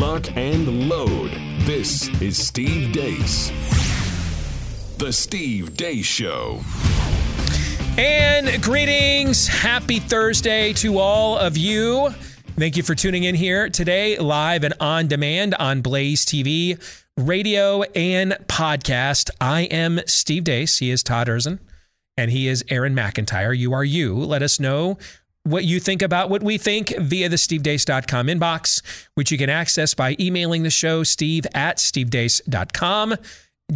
lock, and load. This is Steve Deace. The Steve Deace Show. And greetings. Happy Thursday to all of you. Thank you for tuning in here today, live and on demand on Blaze TV, radio, and podcast. I am Steve Deace. He is Todd Erzen, and he is Aaron McIntire. You are you. Let us know what you think about what we think via the stevedeace.com inbox, which you can access by emailing the show, steve at stevedeace.com.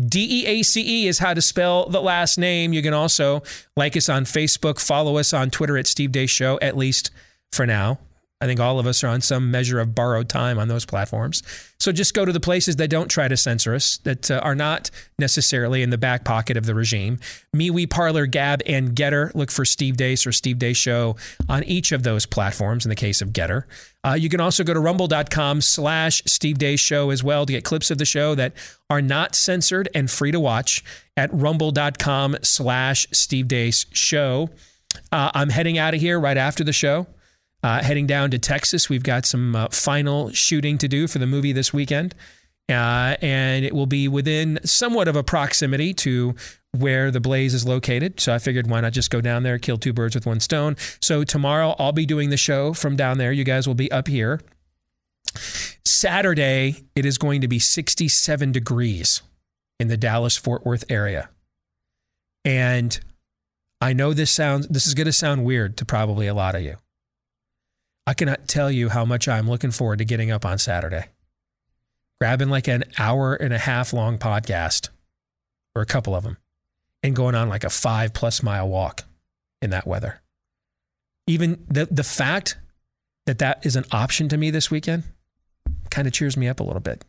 D E A C E is how to spell the last name. You can also like us on Facebook, follow us on Twitter at Steve Deace Show, at least for now. I think all of us are on some measure of borrowed time on those platforms. So just go to the places that don't try to censor us, that uh, are not necessarily in the back pocket of the regime. MeWe, Parler, Gab, and Gettr. Look for Steve Deace or Steve Deace Show on each of those platforms in the case of Gettr. Uh, you can also go to rumble.com slash Steve Deace Show as well to get clips of the show that are not censored and free to watch at rumble.com slash Steve Deace Show. Uh, I'm heading out of here right after the show. Uh, heading down to Texas, we've got some uh, final shooting to do for the movie this weekend. Uh, and it will be within somewhat of a proximity to where the blaze is located. So I figured why not just go down there, kill two birds with one stone. So tomorrow I'll be doing the show from down there. You guys will be up here. Saturday, it is going to be 67 degrees in the Dallas Fort Worth area. And I know this sounds this is going to sound weird to probably a lot of you. I cannot tell you how much I'm looking forward to getting up on Saturday. Grabbing like an hour and a half long podcast or a couple of them and going on like a five plus mile walk in that weather. Even the, the fact that that is an option to me this weekend kind of cheers me up a little bit.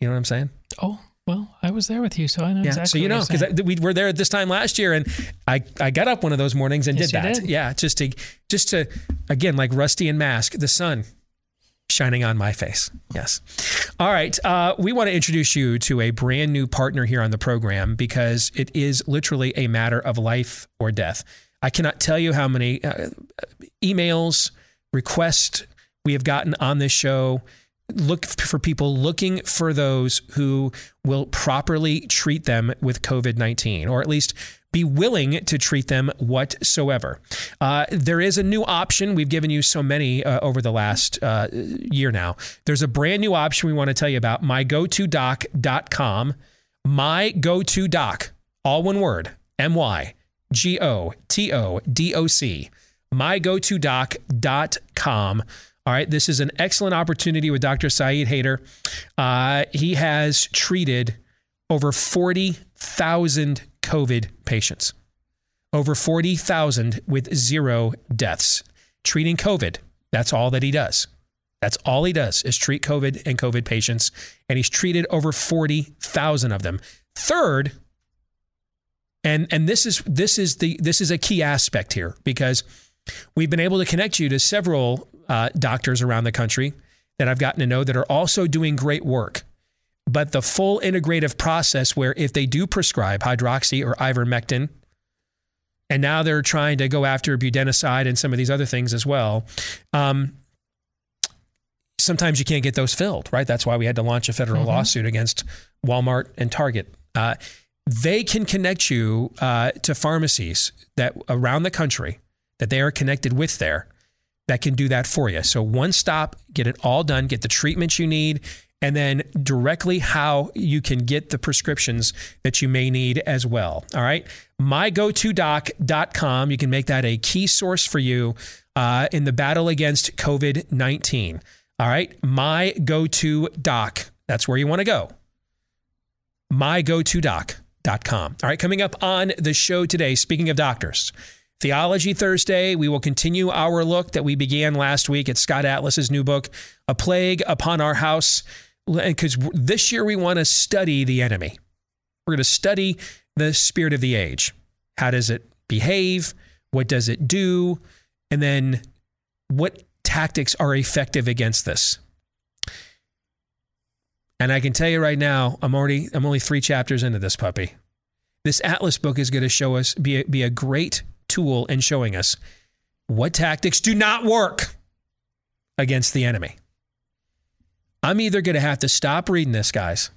You know what I'm saying? Oh, well, I was there with you, so I know yeah, exactly. So you know, because we were there at this time last year, and I, I got up one of those mornings and yes, did that. Did. Yeah, just to just to again like Rusty and Mask, the sun shining on my face. Yes. All right. Uh, we want to introduce you to a brand new partner here on the program because it is literally a matter of life or death. I cannot tell you how many uh, emails, requests we have gotten on this show look for people looking for those who will properly treat them with COVID 19, or at least be willing to treat them whatsoever. Uh, there is a new option. We've given you so many uh, over the last uh, year now. There's a brand new option we want to tell you about mygotodoc.com. Mygotodoc, all one word, M Y G O T O D O C. Mygotodoc.com. All right, this is an excellent opportunity with Dr. Syed Haider. Uh, he has treated over 40,000 COVID patients, over 40,000 with zero deaths. Treating COVID, that's all that he does. That's all he does is treat COVID and COVID patients, and he's treated over 40,000 of them. Third, and and this is this is the this is a key aspect here because we've been able to connect you to several uh, doctors around the country that I've gotten to know that are also doing great work. But the full integrative process, where if they do prescribe hydroxy or ivermectin, and now they're trying to go after budesonide and some of these other things as well. Um, sometimes you can't get those filled, right? That's why we had to launch a federal mm-hmm. lawsuit against Walmart and Target. Uh, they can connect you uh, to pharmacies that around the country that they are connected with there that can do that for you. So one stop, get it all done, get the treatments you need, and then directly how you can get the prescriptions that you may need as well. All right. MyGoToDoc.com. You can make that a key source for you uh, in the battle against COVID 19. All right. MyGoToDoc. That's where you want to go. MyGoToDoc.com. All right. Coming up on the show today, speaking of doctors. Theology Thursday, we will continue our look that we began last week at Scott Atlas's new book, A Plague Upon Our House, because this year we want to study the enemy. We're going to study the spirit of the age. How does it behave? What does it do? And then what tactics are effective against this? And I can tell you right now, I'm already I'm only 3 chapters into this puppy. This Atlas book is going to show us be a, be a great tool in showing us what tactics do not work against the enemy. I'm either going to have to stop reading this, guys,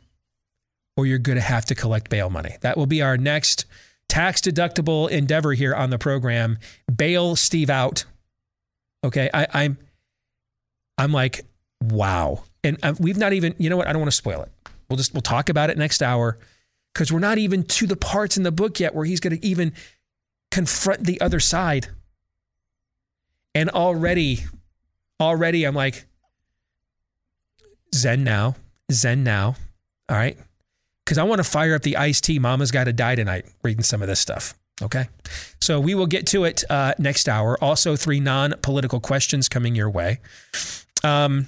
or you're going to have to collect bail money. That will be our next tax deductible endeavor here on the program. Bail Steve out. Okay, I, I'm, I'm like, wow, and uh, we've not even. You know what? I don't want to spoil it. We'll just we'll talk about it next hour because we're not even to the parts in the book yet where he's going to even confront the other side. And already, already, I'm like, Zen now, Zen now. All right. Because I want to fire up the iced tea. Mama's got to die tonight reading some of this stuff. Okay. So we will get to it uh, next hour. Also, three non political questions coming your way. Um,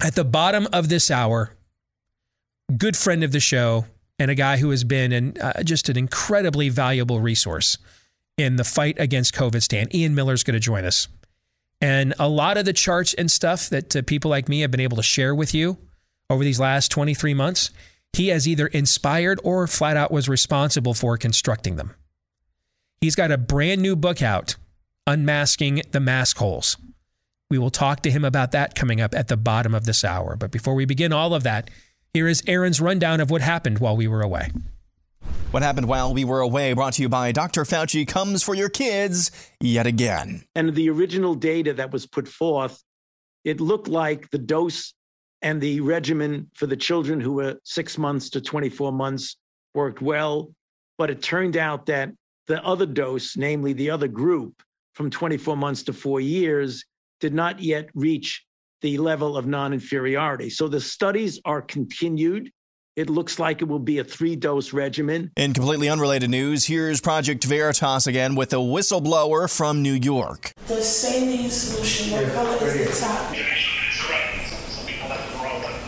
at the bottom of this hour, good friend of the show and a guy who has been an, uh, just an incredibly valuable resource in the fight against COVID. Stan Ian Miller is going to join us. And a lot of the charts and stuff that uh, people like me have been able to share with you over these last 23 months, he has either inspired or flat out was responsible for constructing them. He's got a brand new book out, Unmasking the Mask Holes. We will talk to him about that coming up at the bottom of this hour. But before we begin all of that, here is Aaron's rundown of what happened while we were away. What happened while we were away brought to you by Dr. Fauci comes for your kids yet again. And the original data that was put forth, it looked like the dose and the regimen for the children who were six months to 24 months worked well. But it turned out that the other dose, namely the other group from 24 months to four years, did not yet reach the level of non inferiority. So the studies are continued. It looks like it will be a three dose regimen. In completely unrelated news, here's Project Veritas again with a whistleblower from New York. The saline solution, what color is the top?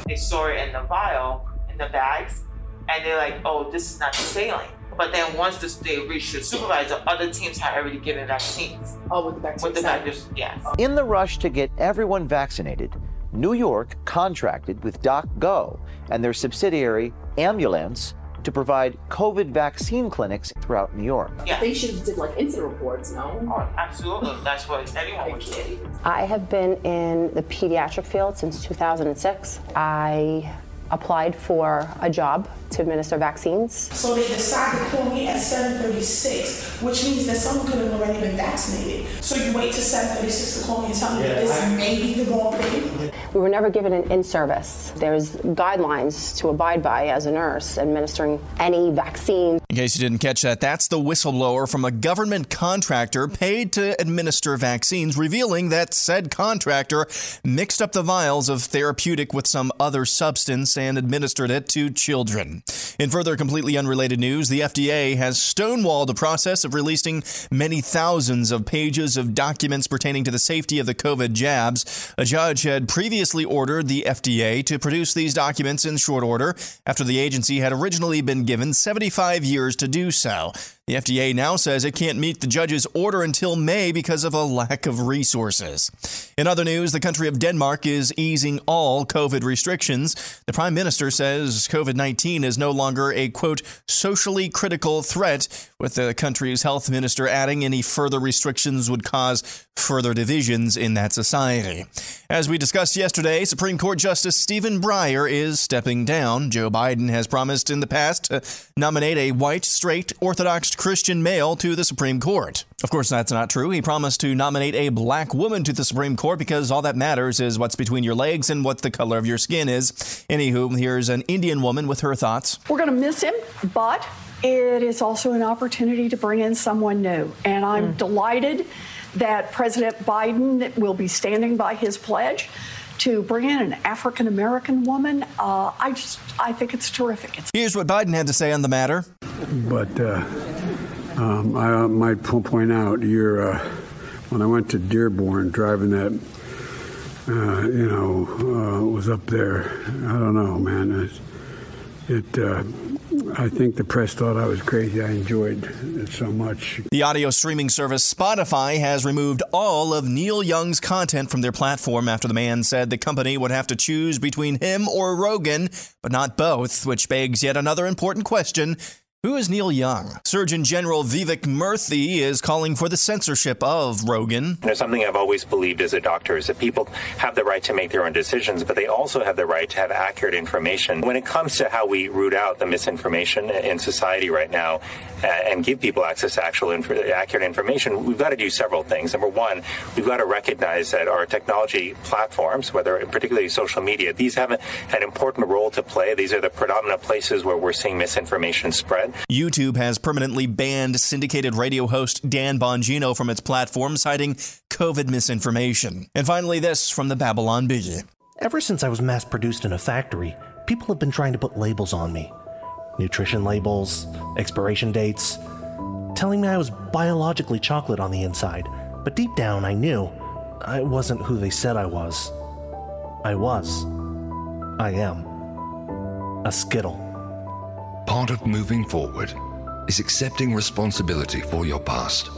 They store it in the vial, in the bags, and they're like, oh, this is not the saline. But then once this, they reach the supervisor, other teams had already given vaccines. Oh, with the vaccine. With the vaccines, yes. In the rush to get everyone vaccinated, New York contracted with DocGo and their subsidiary Ambulnz to provide COVID vaccine clinics throughout New York. Yeah. They should have did like incident reports, no? Oh, absolutely. That's what anyone would do. I have been in the pediatric field since 2006. I applied for a job to administer vaccines. So they decided to call me at 7:36, which means that someone could have already been vaccinated. So you wait till 7:36 to call me and tell me that this may be the wrong thing. We were never given an in-service. There's guidelines to abide by as a nurse administering any vaccine. In case you didn't catch that, that's the whistleblower from a government contractor paid to administer vaccines, revealing that said contractor mixed up the vials of therapeutic with some other substance and administered it to children. In further completely unrelated news, the FDA has stonewalled the process of releasing many thousands of pages of documents pertaining to the safety of the COVID jabs. A judge had previously ordered the FDA to produce these documents in short order after the agency had originally been given 75 years to do so. The FDA now says it can't meet the judge's order until May because of a lack of resources. In other news, the country of Denmark is easing all COVID restrictions. The prime minister says COVID 19 is no longer a quote, socially critical threat, with the country's health minister adding any further restrictions would cause further divisions in that society. As we discussed yesterday, Supreme Court Justice Stephen Breyer is stepping down. Joe Biden has promised in the past to nominate a white, straight, Orthodox Christian male to the Supreme Court. Of course, that's not true. He promised to nominate a black woman to the Supreme Court because all that matters is what's between your legs and what the color of your skin is. Anywho, here's an Indian woman with her thoughts. We're going to miss him, but it is also an opportunity to bring in someone new. And I'm mm. delighted that President Biden will be standing by his pledge to bring in an African American woman. Uh, I just, I think it's terrific. It's Here's what Biden had to say on the matter. But uh, um, I uh, might point out, you're, uh, when I went to Dearborn, driving that, uh, you know, uh, was up there. I don't know, man. It, it uh, I think the press thought I was crazy. I enjoyed it so much. The audio streaming service Spotify has removed all of Neil Young's content from their platform after the man said the company would have to choose between him or Rogan, but not both, which begs yet another important question. Who is Neil Young? Surgeon General Vivek Murthy is calling for the censorship of Rogan. There's something I've always believed as a doctor is that people have the right to make their own decisions, but they also have the right to have accurate information. When it comes to how we root out the misinformation in society right now uh, and give people access to actual inf- accurate information, we've got to do several things. Number one, we've got to recognize that our technology platforms, whether particularly social media, these have a, an important role to play. These are the predominant places where we're seeing misinformation spread. YouTube has permanently banned syndicated radio host Dan Bongino from its platform, citing COVID misinformation. And finally, this from the Babylon Bee. Ever since I was mass produced in a factory, people have been trying to put labels on me nutrition labels, expiration dates, telling me I was biologically chocolate on the inside. But deep down, I knew I wasn't who they said I was. I was. I am. A Skittle. Part of moving forward is accepting responsibility for your past.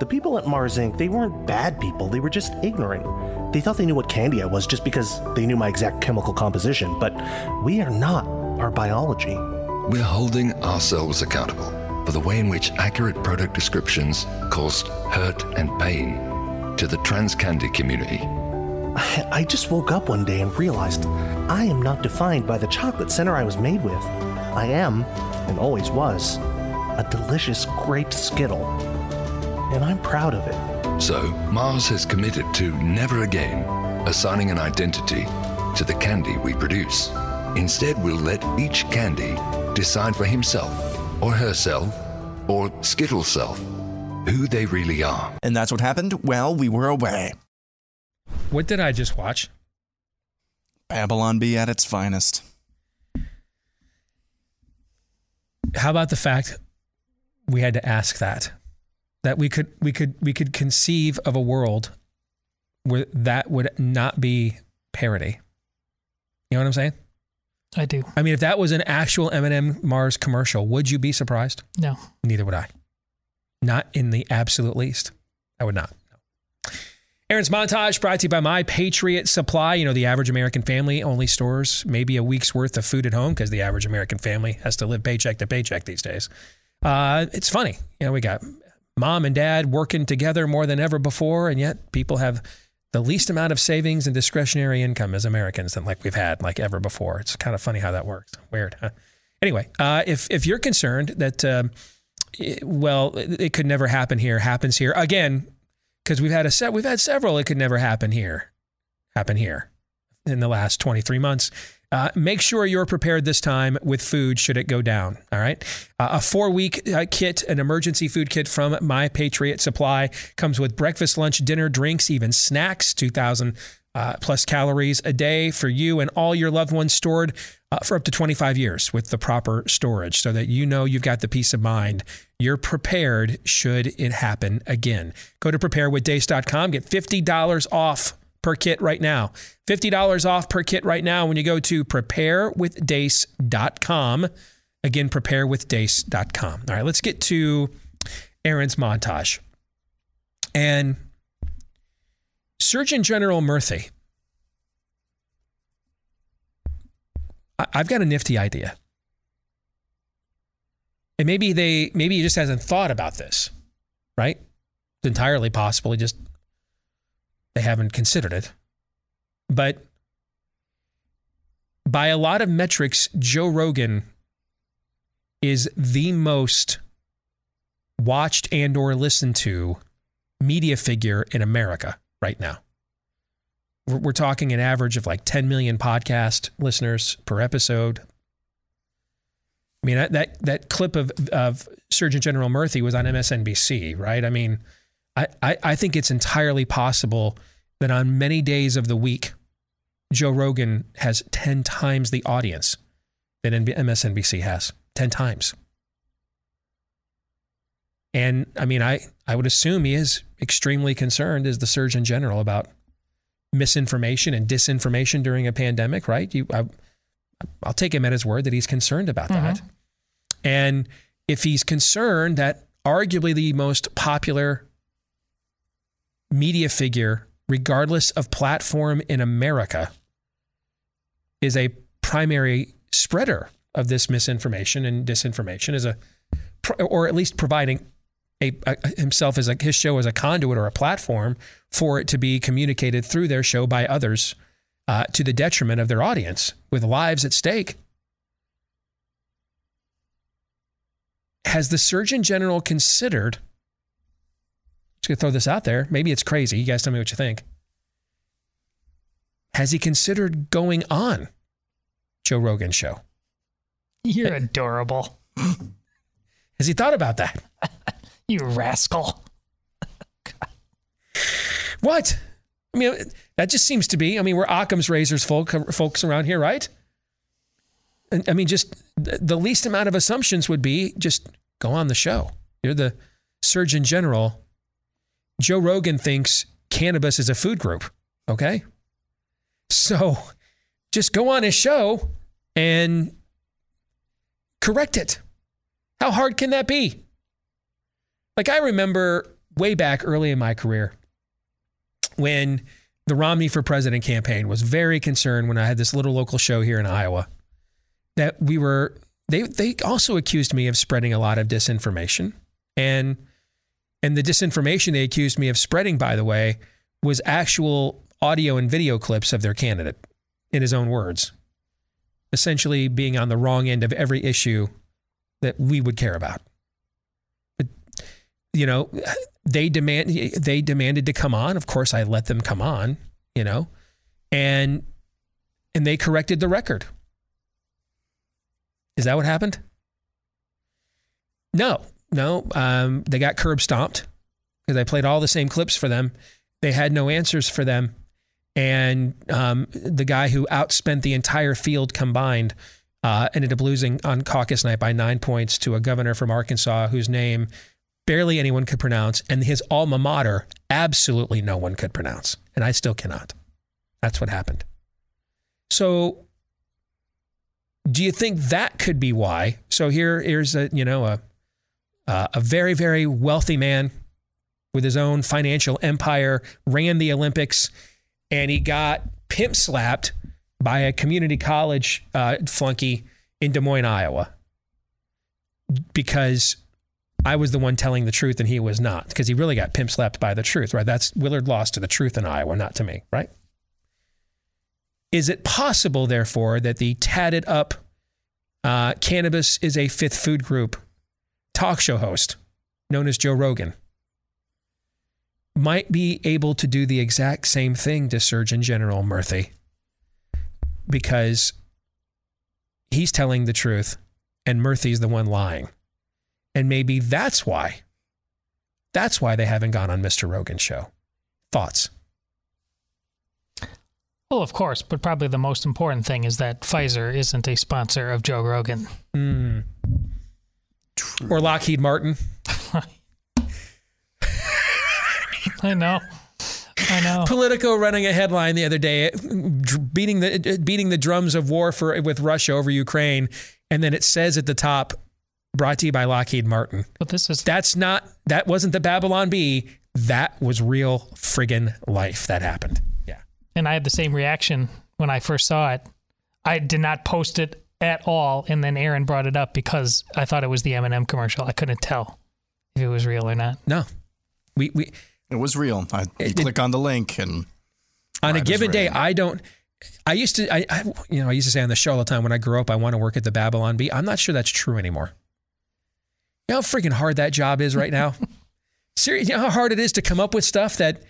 The people at Mars Inc., they weren't bad people, they were just ignorant. They thought they knew what candy I was just because they knew my exact chemical composition, but we are not our biology. We're holding ourselves accountable for the way in which accurate product descriptions caused hurt and pain to the trans candy community. I just woke up one day and realized I am not defined by the chocolate center I was made with. I am, and always was, a delicious grape skittle. And I'm proud of it. So, Mars has committed to never again assigning an identity to the candy we produce. Instead, we'll let each candy decide for himself, or herself, or Skittle self who they really are. And that's what happened while we were away. What did I just watch? Babylon Bee at its finest. How about the fact we had to ask that? That we could we could we could conceive of a world where that would not be parody. You know what I'm saying? I do. I mean, if that was an actual M&M Mars commercial, would you be surprised? No. Neither would I. Not in the absolute least. I would not. Aaron's montage brought to you by My Patriot Supply. You know, the average American family only stores maybe a week's worth of food at home because the average American family has to live paycheck to paycheck these days. Uh, it's funny. You know, we got mom and dad working together more than ever before, and yet people have the least amount of savings and discretionary income as Americans than like we've had like ever before. It's kind of funny how that works. Weird, huh? Anyway, uh, if if you're concerned that um, it, well, it, it could never happen here, happens here again because we've had a set, we've had several. It could never happen here, happen here in the last 23 months. Uh, make sure you're prepared this time with food should it go down. All right. Uh, a four week uh, kit, an emergency food kit from My Patriot Supply comes with breakfast, lunch, dinner, drinks, even snacks, 2,000 uh, plus calories a day for you and all your loved ones stored uh, for up to 25 years with the proper storage so that you know you've got the peace of mind. You're prepared should it happen again. Go to preparewithdeace.com, get $50 off per kit right now. $50 off per kit right now when you go to preparewithdeace.com. Again, preparewithdeace.com. All right, let's get to Aaron's montage. And Surgeon General Murthy, I've got a nifty idea. And maybe they maybe he just hasn't thought about this, right? It's entirely possible. He just they haven't considered it. But by a lot of metrics, Joe Rogan is the most watched and or listened to media figure in America right now. We're, we're talking an average of like 10 million podcast listeners per episode. I mean, that, that, that clip of, of Surgeon General Murthy was on MSNBC, right? I mean, I, I, I think it's entirely possible that on many days of the week, Joe Rogan has 10 times the audience that MSNBC has. 10 times. And I mean, I, I would assume he is extremely concerned as the Surgeon General about misinformation and disinformation during a pandemic, right? You, I, will take him at his word that he's concerned about mm-hmm. that. And if he's concerned that arguably the most popular media figure, regardless of platform in America, is a primary spreader of this misinformation and disinformation, is a or at least providing a, a, himself as a, his show as a conduit or a platform for it to be communicated through their show by others uh, to the detriment of their audience with lives at stake. Has the Surgeon General considered? Just gonna throw this out there. Maybe it's crazy. You guys tell me what you think. Has he considered going on Joe Rogan's show? You're adorable. Has he thought about that? you rascal. what? I mean, that just seems to be. I mean, we're Occam's razors folk, folks around here, right? I mean, just the least amount of assumptions would be just go on the show. You're the Surgeon General. Joe Rogan thinks cannabis is a food group. Okay. So just go on his show and correct it. How hard can that be? Like, I remember way back early in my career when the Romney for President campaign was very concerned when I had this little local show here in Iowa that we were they they also accused me of spreading a lot of disinformation. And and the disinformation they accused me of spreading by the way was actual audio and video clips of their candidate in his own words essentially being on the wrong end of every issue that we would care about. But you know they demand they demanded to come on. Of course I let them come on you know and and they corrected the record is that what happened? No, no. Um, they got curb stomped because I played all the same clips for them. They had no answers for them. And um, the guy who outspent the entire field combined uh, ended up losing on caucus night by nine points to a governor from Arkansas whose name barely anyone could pronounce, and his alma mater, absolutely no one could pronounce. And I still cannot. That's what happened. So do you think that could be why? So here, here's a you know a uh, a very very wealthy man with his own financial empire, ran the Olympics, and he got pimp slapped by a community college uh, flunky in Des Moines, Iowa, because I was the one telling the truth and he was not, because he really got pimp slapped by the truth, right? That's Willard lost to the truth in Iowa, not to me, right? Is it possible, therefore, that the tatted up uh, cannabis is a fifth food group talk show host known as Joe Rogan might be able to do the exact same thing to Surgeon General Murthy because he's telling the truth and Murthy's the one lying. And maybe that's why. That's why they haven't gone on Mr. Rogan's show. Thoughts? Well, of course, but probably the most important thing is that Pfizer isn't a sponsor of Joe Rogan. Mm. Or Lockheed Martin. I know. I know. Politico running a headline the other day, beating the beating the drums of war for with Russia over Ukraine, and then it says at the top, brought to you by Lockheed Martin. But this is that's not that wasn't the Babylon Bee. That was real friggin' life that happened and I had the same reaction when I first saw it. I did not post it at all, and then Aaron brought it up because I thought it was the M&M commercial. I couldn't tell if it was real or not. No, we we it was real. I it, click on the link and on a given day, I don't. I used to, I, I, you know, I used to say on the show all the time when I grew up, I want to work at the Babylon Bee. I'm not sure that's true anymore. You know how freaking hard that job is right now. Seriously, you know how hard it is to come up with stuff that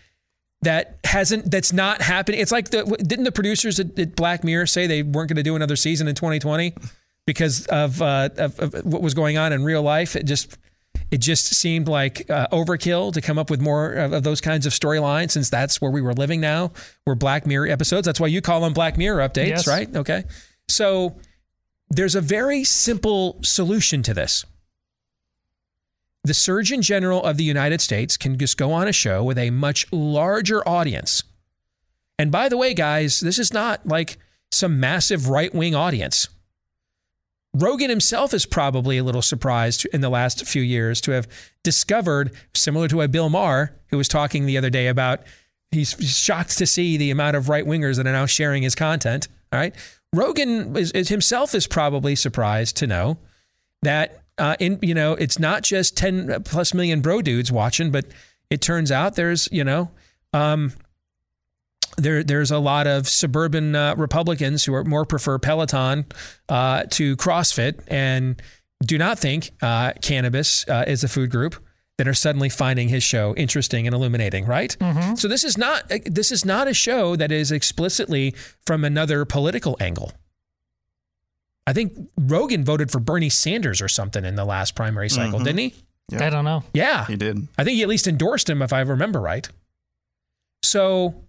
that hasn't that's not happening. It's like the didn't the producers at, at Black Mirror say they weren't going to do another season in 2020 because of, uh, of, of, what was going on in real life. It just it just seemed like uh, overkill to come up with more of, of those kinds of storylines since that's where we were living now. We're Black Mirror episodes. That's why you call them Black Mirror updates, yes. right? Okay. So there's a very simple solution to this the Surgeon General of the United States can just go on a show with a much larger audience. And by the way, guys, this is not like some massive right wing audience. Rogan himself is probably a little surprised in the last few years to have discovered, similar to a Bill Maher, who was talking the other day about he's shocked to see the amount of right wingers that are now sharing his content. All right. Rogan is, is himself is probably surprised to know that uh, in you know it's not just 10 plus million bro dudes watching, but it turns out there's you know um, there there's a lot of suburban uh, Republicans who are more prefer Peloton uh, to CrossFit and do not think uh, cannabis uh, is a food group that are suddenly finding his show interesting and illuminating, right? Mm-hmm. So this is not this is not a show that is explicitly from another political angle. I think Rogan voted for Bernie Sanders or something in the last primary cycle, Mhm. didn't he? Yeah. I don't know. Yeah. He did. I think he at least endorsed him if I remember right. So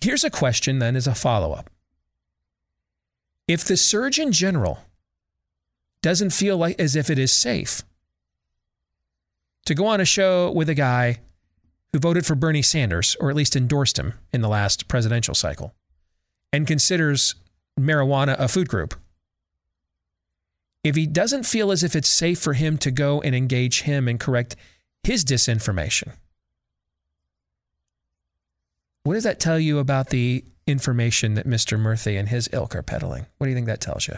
here's a question then as a follow-up. If the Surgeon General doesn't feel like as if it is safe to go on a show with a guy who voted for Bernie Sanders or at least endorsed him in the last presidential cycle and considers marijuana a food group. If he doesn't feel as if it's safe for him to go and engage him and correct his disinformation, what does that tell you about the information that Mr. Murthy and his ilk are peddling? What do you think that tells you?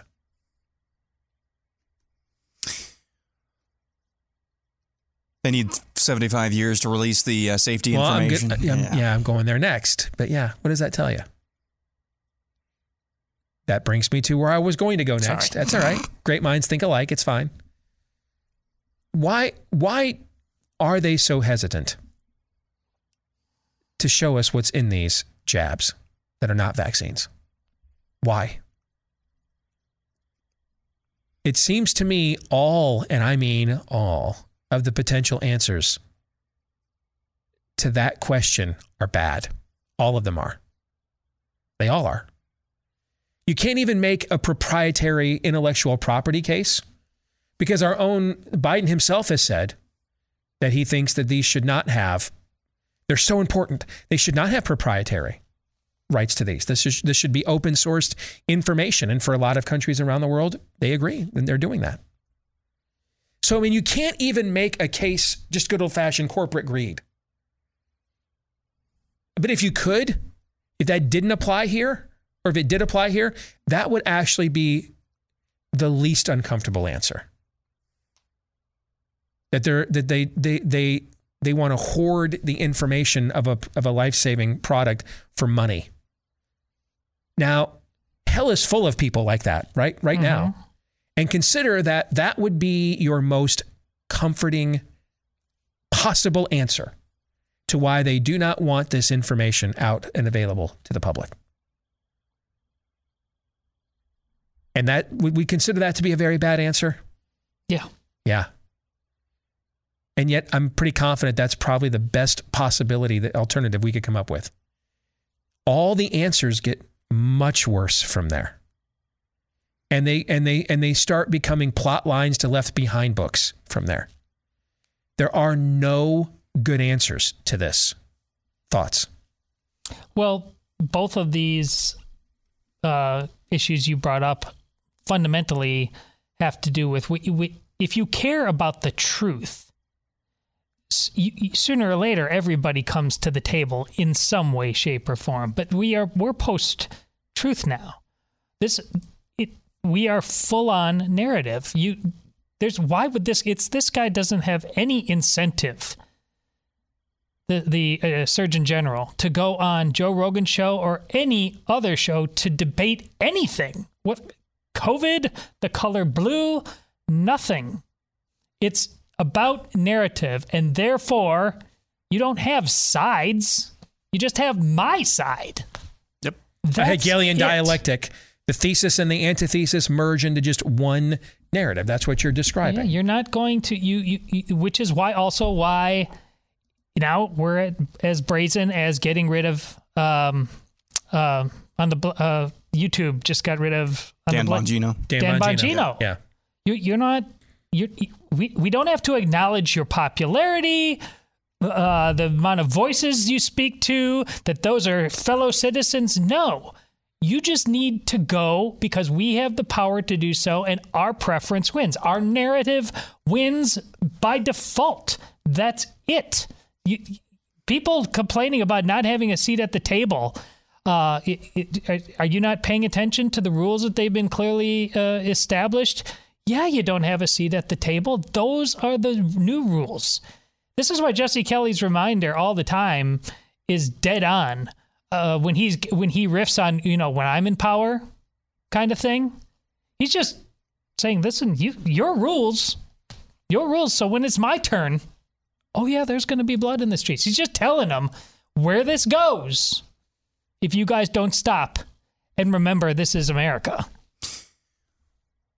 They need 75 years to release the uh, safety Well, I'm information. good- I'm- yeah, I'm going there next. But yeah, what does that tell you? That brings me to where I was going to go Sorry. next. That's all right. Great minds think alike. It's fine. Why why are they so hesitant to show us what's in these jabs that are not vaccines? Why? It seems to me all, and I mean all, of the potential answers to that question are bad. All of them are. They all are. You can't even make a proprietary intellectual property case because our own Biden himself has said that he thinks that these should not have, they're so important, they should not have proprietary rights to these. This, is, this should be open sourced information. And for a lot of countries around the world, they agree and they're doing that. So, I mean, you can't even make a case just good old fashioned corporate greed. But if you could, if that didn't apply here, or if it did apply here, that would actually be the least uncomfortable answer. That they're that they they they they want to hoard the information of a of a life-saving product for money. Now, hell is full of people like that, right? Right now. Mm-hmm. And consider that that would be your most comforting possible answer to why they do not want this information out and available to the public. And that would we consider that to be a very bad answer? Yeah. Yeah. And yet I'm pretty confident that's probably the best possibility, the alternative we could come up with. All the answers get much worse from there. And they and they and they start becoming plot lines to left behind books from there. There are no good answers to this. Thoughts? Well, both of these uh, issues you brought up fundamentally have to do with we, we, if you care about the truth, you, you- sooner or later everybody comes to the table in some way, shape, or form. But we are we're post truth now. This it we are full on narrative. You there's why would this? It's this guy doesn't have any incentive the the uh, Surgeon General to go on Joe Rogan show or any other show to debate anything. What COVID, the color blue, nothing. It's about narrative, and therefore you don't have sides. You just have my side. Yep. A Hegelian it. dialectic. The thesis and the antithesis merge into just one narrative. That's what you're describing. Yeah, you're not going to you, you, you which is why also why you now we're at, as brazen as getting rid of um uh, on the bl- uh YouTube just got rid of Dan the Bongino. Dan Dan, Bongino. Bongino. Yeah. You, you're not you we we don't have to acknowledge your popularity. Uh, the amount of voices you speak to, that those are fellow citizens. No, you just need to go because we have the power to do so, and our preference wins. Our narrative wins by default. That's it. You, people complaining about not having a seat at the table. Uh, it, it, are- you not paying attention to the rules that they've been clearly uh, established? Yeah, you don't have a seat at the table. Those are the new rules. This is why Jesse Kelly's reminder all the time is dead on. Uh, when he's when he riffs on you know when I'm in power, kind of thing. He's just saying, "Listen, you your rules, your rules. So when it's my turn, oh yeah, there's going to be blood in the streets." He's just telling them where this goes if you guys don't stop and remember this is America.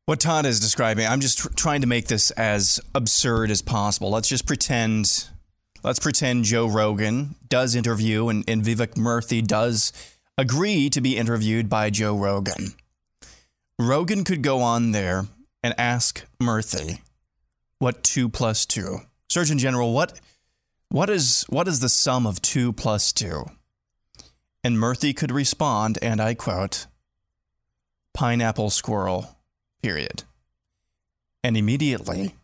What Todd is describing, I'm just tr- trying to make this as absurd as possible. Let's just pretend, let's pretend Joe Rogan does interview and, and Vivek Murthy does agree to be interviewed by Joe Rogan. Rogan could go on there and ask Murthy, what two plus two? Surgeon General, what what is what is the sum of two plus two? And Murthy could respond, and I quote, pineapple squirrel, period. And immediately,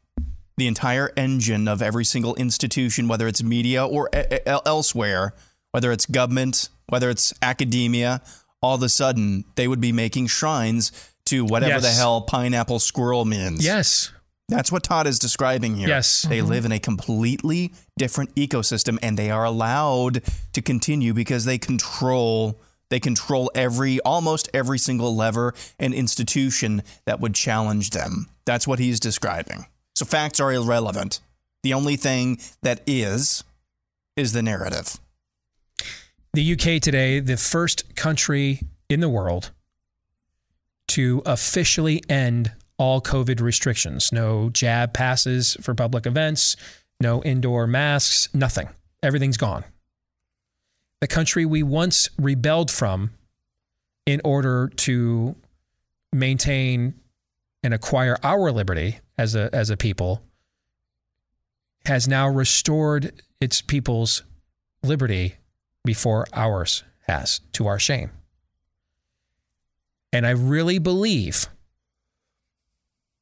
the entire engine of every single institution, whether it's media or e- elsewhere, whether it's government, whether it's academia, all of a sudden they would be making shrines to whatever the hell pineapple squirrel means. Yes. That's what Todd is describing here. Yes. They Mhm. live in a completely different ecosystem and they are allowed to continue because they control they control every almost every single lever and institution that would challenge them. That's what he's describing. So facts are irrelevant. The only thing that is is the narrative. The UK today, the first country in the world to officially end all COVID restrictions. No jab passes for public events, no indoor masks, nothing. Everything's gone. The country we once rebelled from in order to maintain and acquire our liberty as a as a people has now restored its people's liberty before ours has, to our shame. And I really believe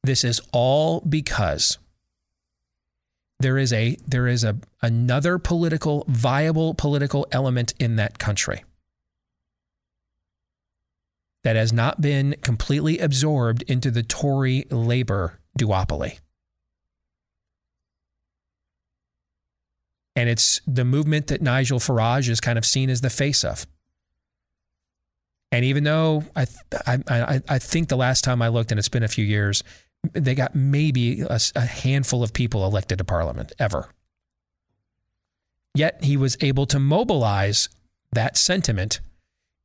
this is all because there is a there is a another political viable political element in that country that has not been completely absorbed into the Tory labor duopoly. And it's the movement that Nigel Farage is kind of seen as the face of. And even though I, I, I, I think the last time I looked, and it's been a few years, they got maybe a, a handful of people elected to parliament ever. Yet he was able to mobilize that sentiment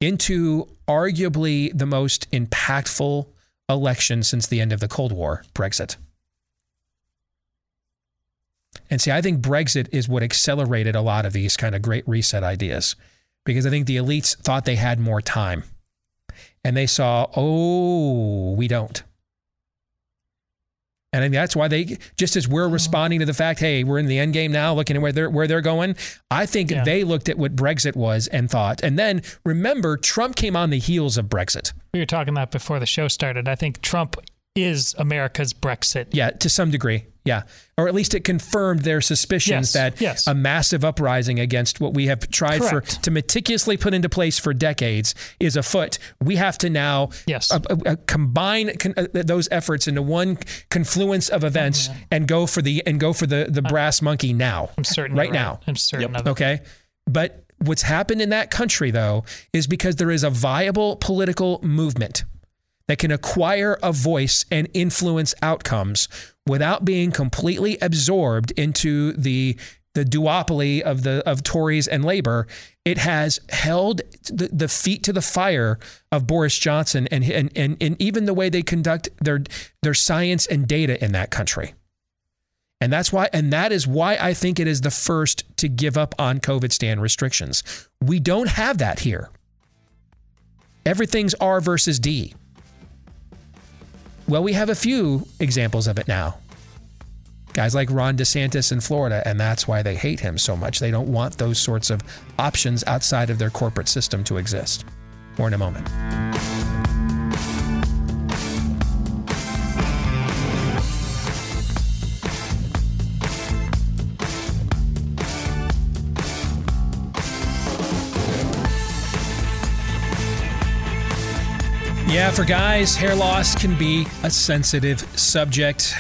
into arguably the most impactful election since the end of the Cold War, Brexit. And see, I think Brexit is what accelerated a lot of these kind of great reset ideas because I think the elites thought they had more time. And they saw, oh, we don't. And I think that's why they, just as we're oh. responding to the fact, hey, we're in the end game now, looking at where they're where they're going. I think Yeah. they looked at what Brexit was and thought. And then remember, Trump came on the heels of Brexit. We were talking that before the show started. I think Trump is America's Brexit. Yeah, to some degree. Yeah. Or at least it confirmed their suspicions Yes, that yes. a massive uprising against what we have tried for to meticulously put into place for decades is afoot. We have to now Yes. uh, uh, uh, combine con- uh, those efforts into one confluence of events and go for the and go for the the brass monkey now. I'm certain. right you're now. I'm certain of it. Okay. But what's happened in that country, though, is because there is a viable political movement that can acquire a voice and influence outcomes without being completely absorbed into the the duopoly of the of Tories and Labor. It has held the, the feet to the fire of Boris Johnson and, and and and even the way they conduct their their science and data in that country. And that's why, and that is why I think it is the first to give up on COVID stand restrictions. We don't have that here. Everything's R versus D. Well, we have a few examples of it now. Guys like Ron DeSantis in Florida, and that's why they hate him so much. They don't want those sorts of options outside of their corporate system to exist. More in a moment. Yeah, for guys, hair loss can be a sensitive subject.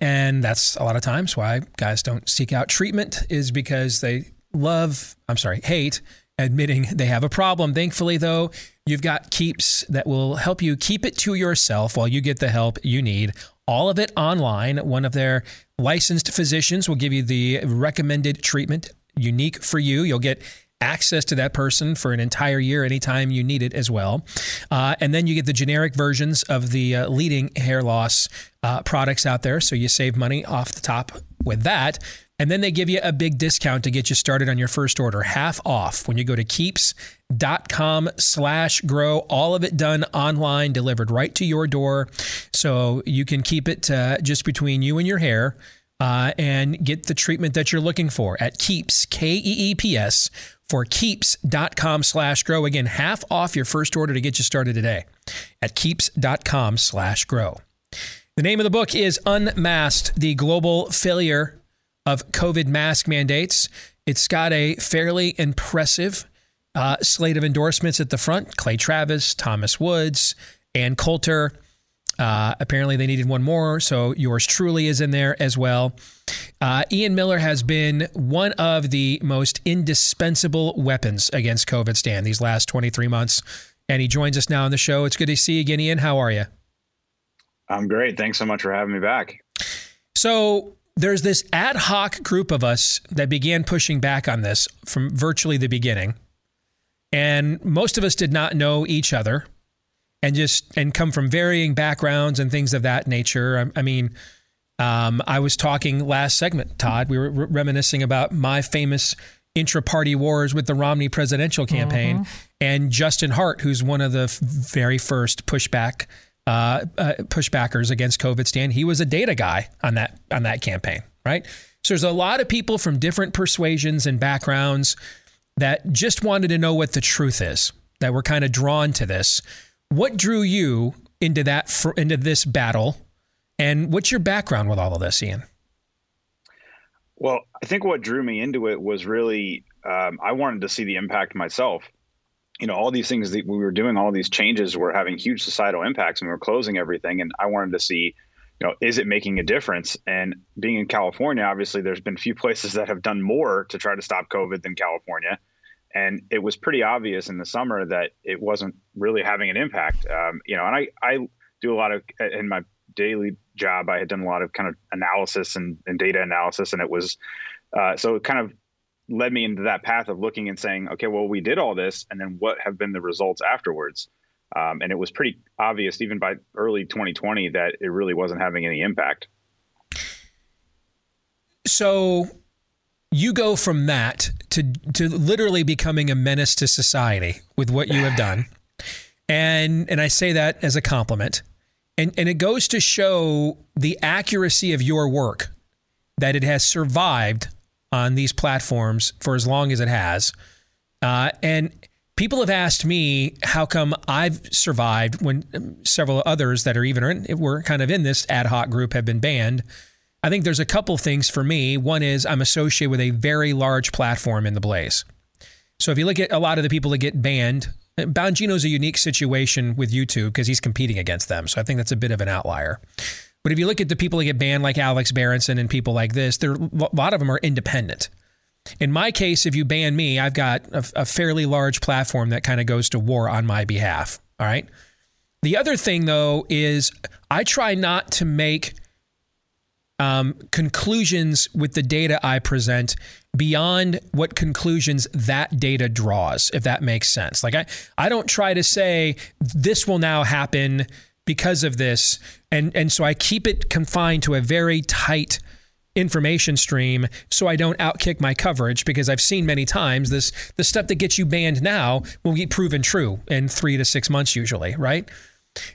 And that's a lot of times why guys don't seek out treatment is because they love, I'm sorry, hate admitting they have a problem. Thankfully, though, you've got Keeps that will help you keep it to yourself while you get the help you need. All of it online. One of their licensed physicians will give you the recommended treatment unique for you. You'll get access to that person for an entire year anytime you need it as well. Uh, and then you get the generic versions of the uh, leading hair loss uh, products out there. So you save money off the top with that. And then they give you a big discount to get you started on your first order, half off when you go to keeps.com slash grow. All of it done online, delivered right to your door. So you can keep it uh, just between you and your hair. Uh, and get the treatment that you're looking for at Keeps, K E E P S, for keeps.com slash grow. Again, half off your first order to get you started today at keeps.com slash grow. The name of the book is Unmasked, the global failure of COVID mask mandates. It's got a fairly impressive uh, slate of endorsements at the front Clay Travis, Thomas Woods, Ann Coulter. Uh, apparently, they needed one more, so yours truly is in there as well. Uh, Ian Miller has been one of the most indispensable weapons against COVID, Stan, these last 23 months. And he joins us now on the show. It's good to see you again, Ian. How are you? I'm great. Thanks so much for having me back. So, there's this ad hoc group of us that began pushing back on this from virtually the beginning. And most of us did not know each other and just and come from varying backgrounds and things of that nature. I, I mean, um, I was talking last segment, Todd. We were re- reminiscing about my famous intra-party wars with the Romney presidential campaign mm-hmm. and Justin Hart, who's one of the f- very first pushback uh, uh, pushbackers against COVID stand. He was a data guy on that on that campaign, right? So there's a lot of people from different persuasions and backgrounds that just wanted to know what the truth is. That were kind of drawn to this. What drew you into that for, into this battle, and what's your background with all of this, Ian? Well, I think what drew me into it was really um, I wanted to see the impact myself. You know all these things that we were doing all these changes were having huge societal impacts and we were closing everything. And i wanted to see you know is it making a difference? And being in california obviously there's been few places that have done more to try to stop covid than california and it was pretty obvious in the summer that it wasn't really having an impact um, you know and i i do a lot of in my daily job i had done a lot of kind of analysis and, and data analysis and it was uh, so it kind of led me into that path of looking and saying, okay, well, we did all this, and then what have been the results afterwards? Um, and it was pretty obvious, even by early 2020, that it really wasn't having any impact. So you go from that to to literally becoming a menace to society with what you have done. And and I say that as a compliment. And and it goes to show the accuracy of your work that it has survived on these platforms for as long as it has. Uh, and people have asked me how come I've survived when several others that are even were kind of in this ad hoc group have been banned. I think there's a couple things for me. One is I'm associated with a very large platform in the Blaze. So if you look at a lot of the people that get banned, Bongino's a unique situation with YouTube because he's competing against them. So I think that's a bit of an outlier. But if you look at the people that get banned, like Alex Berenson and people like this, there a lot of them are independent. In my case, if you ban me, I've got a, a fairly large platform that kind of goes to war on my behalf. All right. The other thing, though, is I try not to make um, conclusions with the data I present beyond what conclusions that data draws, if that makes sense. Like I, I don't try to say this will now happen because of this. And, and so I keep it confined to a very tight information stream so I don't outkick my coverage because I've seen many times this the stuff that gets you banned now will be proven true in three to six months usually, right?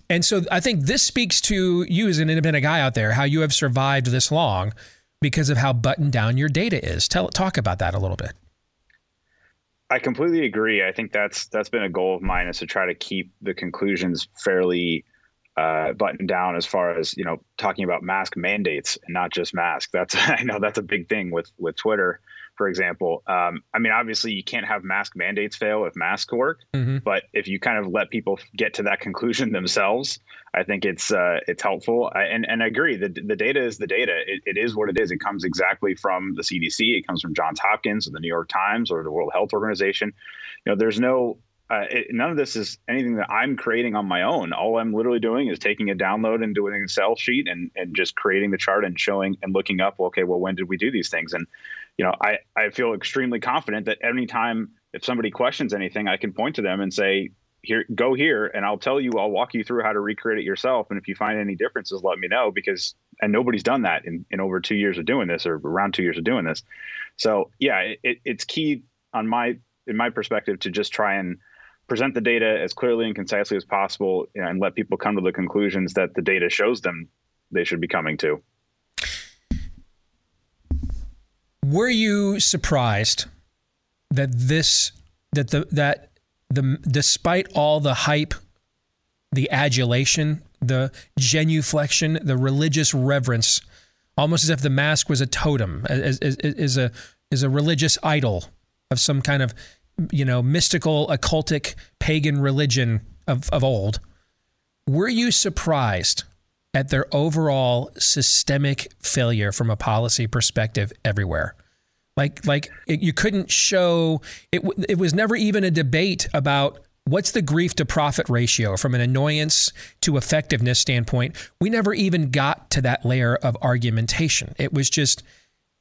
And so I think this speaks to you as an independent guy out there, how you have survived this long because of how buttoned down your data is. Tell talk about that a little bit. I completely agree. I think that's that's been a goal of mine is to try to keep the conclusions fairly uh, buttoned down as far as you know talking about mask mandates and not just mask. That's I know that's a big thing with with Twitter. For example. Um, I mean, obviously, you can't have mask mandates fail if masks work, mm-hmm. but if you kind of let people get to that conclusion themselves, I think it's uh, it's helpful. I, and and I agree. The the data is the data. It, it is what it is. It comes exactly from the CDC. It comes from Johns Hopkins or the New York Times or the World Health Organization. You know, there's no uh, it, none of this is anything that I'm creating on my own. All I'm literally doing is taking a download and doing an Excel sheet and and just creating the chart and showing and looking up. Okay, well, when did we do these things? And you know, I I feel extremely confident that anytime if somebody questions anything, I can point to them and say, here, go here, and I'll tell you. I'll walk you through how to recreate it yourself. And if you find any differences, let me know because and nobody's done that in in over two years of doing this or around two years of doing this. So yeah, it, it's key on my in my perspective to just try and present the data as clearly and concisely as possible and let people come to the conclusions that the data shows them they should be coming to. Were you surprised that this that the that the despite all the hype, the adulation, the genuflection, the religious reverence, almost as if the mask was a totem, as, as, as a is a religious idol of some kind of you know, mystical, occultic, pagan religion of, of old, were you surprised at their overall systemic failure from a policy perspective everywhere? Like, like it, you couldn't show it. It was never even a debate about what's the grief to profit ratio from an annoyance to effectiveness standpoint. We never even got to that layer of argumentation. It was just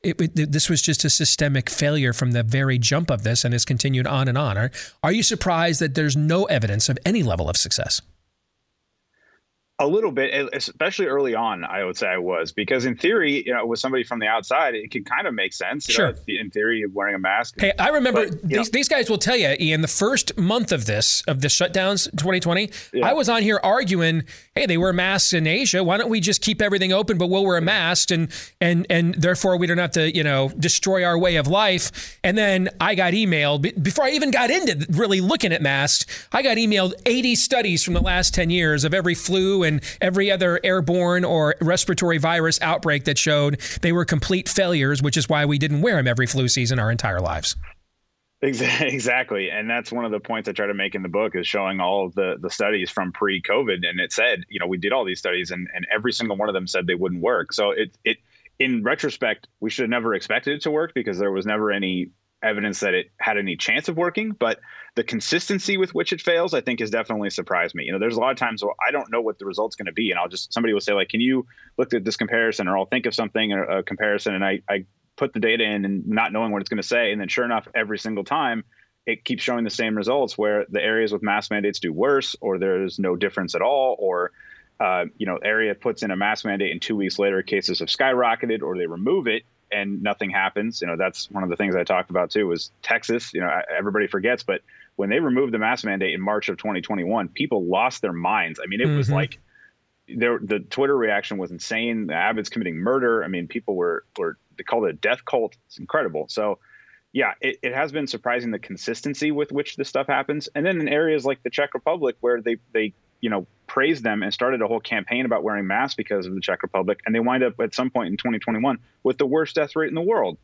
it, it, this was just a systemic failure from the very jump of this and has continued on and on. Are, are you surprised that there's no evidence of any level of success? A little bit, especially early on, I would say I was because in theory, you know, with somebody from the outside, it could kind of make sense. Sure. Know, in theory, of wearing a mask. Hey, I remember but, these, these guys will tell you, Ian, the first month of this of the shutdowns, 2020, yeah. I was on here arguing, hey, they wear masks in Asia. Why don't we just keep everything open, but we'll wear masks and and and therefore we don't have to, you know, destroy our way of life. And then I got emailed before I even got into really looking at masks. I got emailed 80 studies from the last 10 years of every flu and every other airborne or respiratory virus outbreak that showed they were complete failures, which is why we didn't wear them every flu season our entire lives. Exactly, and that's one of the points I try to make in the book is showing all of the the studies from pre-COVID, and it said, you know, we did all these studies, and and every single one of them said they wouldn't work. So it it in retrospect, we should have never expected it to work because there was never any evidence that it had any chance of working, but the consistency with which it fails, I think, has definitely surprised me. You know, there's a lot of times where I don't know what the result's going to be, and I'll just somebody will say like, "Can you look at this comparison?" or I'll think of something a comparison, and I I put the data in and not knowing what it's going to say, and then sure enough, every single time it keeps showing the same results where the areas with mask mandates do worse, or there's no difference at all, or uh, you know, area puts in a mask mandate and two weeks later cases have skyrocketed, or they remove it and nothing happens. You know, that's one of the things I talked about too was Texas. You know, everybody forgets, but when they removed the mask mandate in March of 2021, people lost their minds. I mean, it mm-hmm. was like there, the Twitter reaction was insane. The Abbott's committing murder. I mean, people were were they called it a death cult. It's incredible. So. Yeah, it, it has been surprising the consistency with which this stuff happens. And then in areas like the Czech Republic, where they, they you know, praised them and started a whole campaign about wearing masks because of the Czech Republic, and they wind up at some point in 2021 with the worst death rate in the world.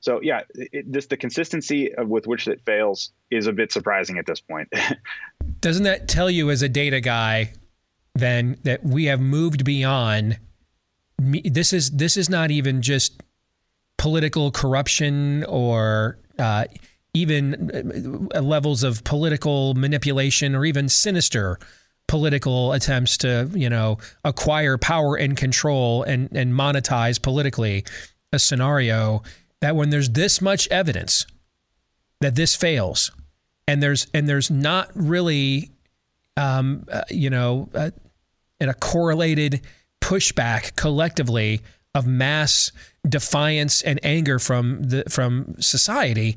So yeah, it, this the consistency with which it fails is a bit surprising at this point. Doesn't that tell you, as a data guy, then that we have moved beyond? This is this is not even just political corruption or uh, even uh, levels of political manipulation or even sinister political attempts to, you know, acquire power and control and, and monetize politically a scenario that when there's this much evidence that this fails and there's and there's not really um, uh, you know uh, in a correlated pushback collectively of mass defiance and anger from the from society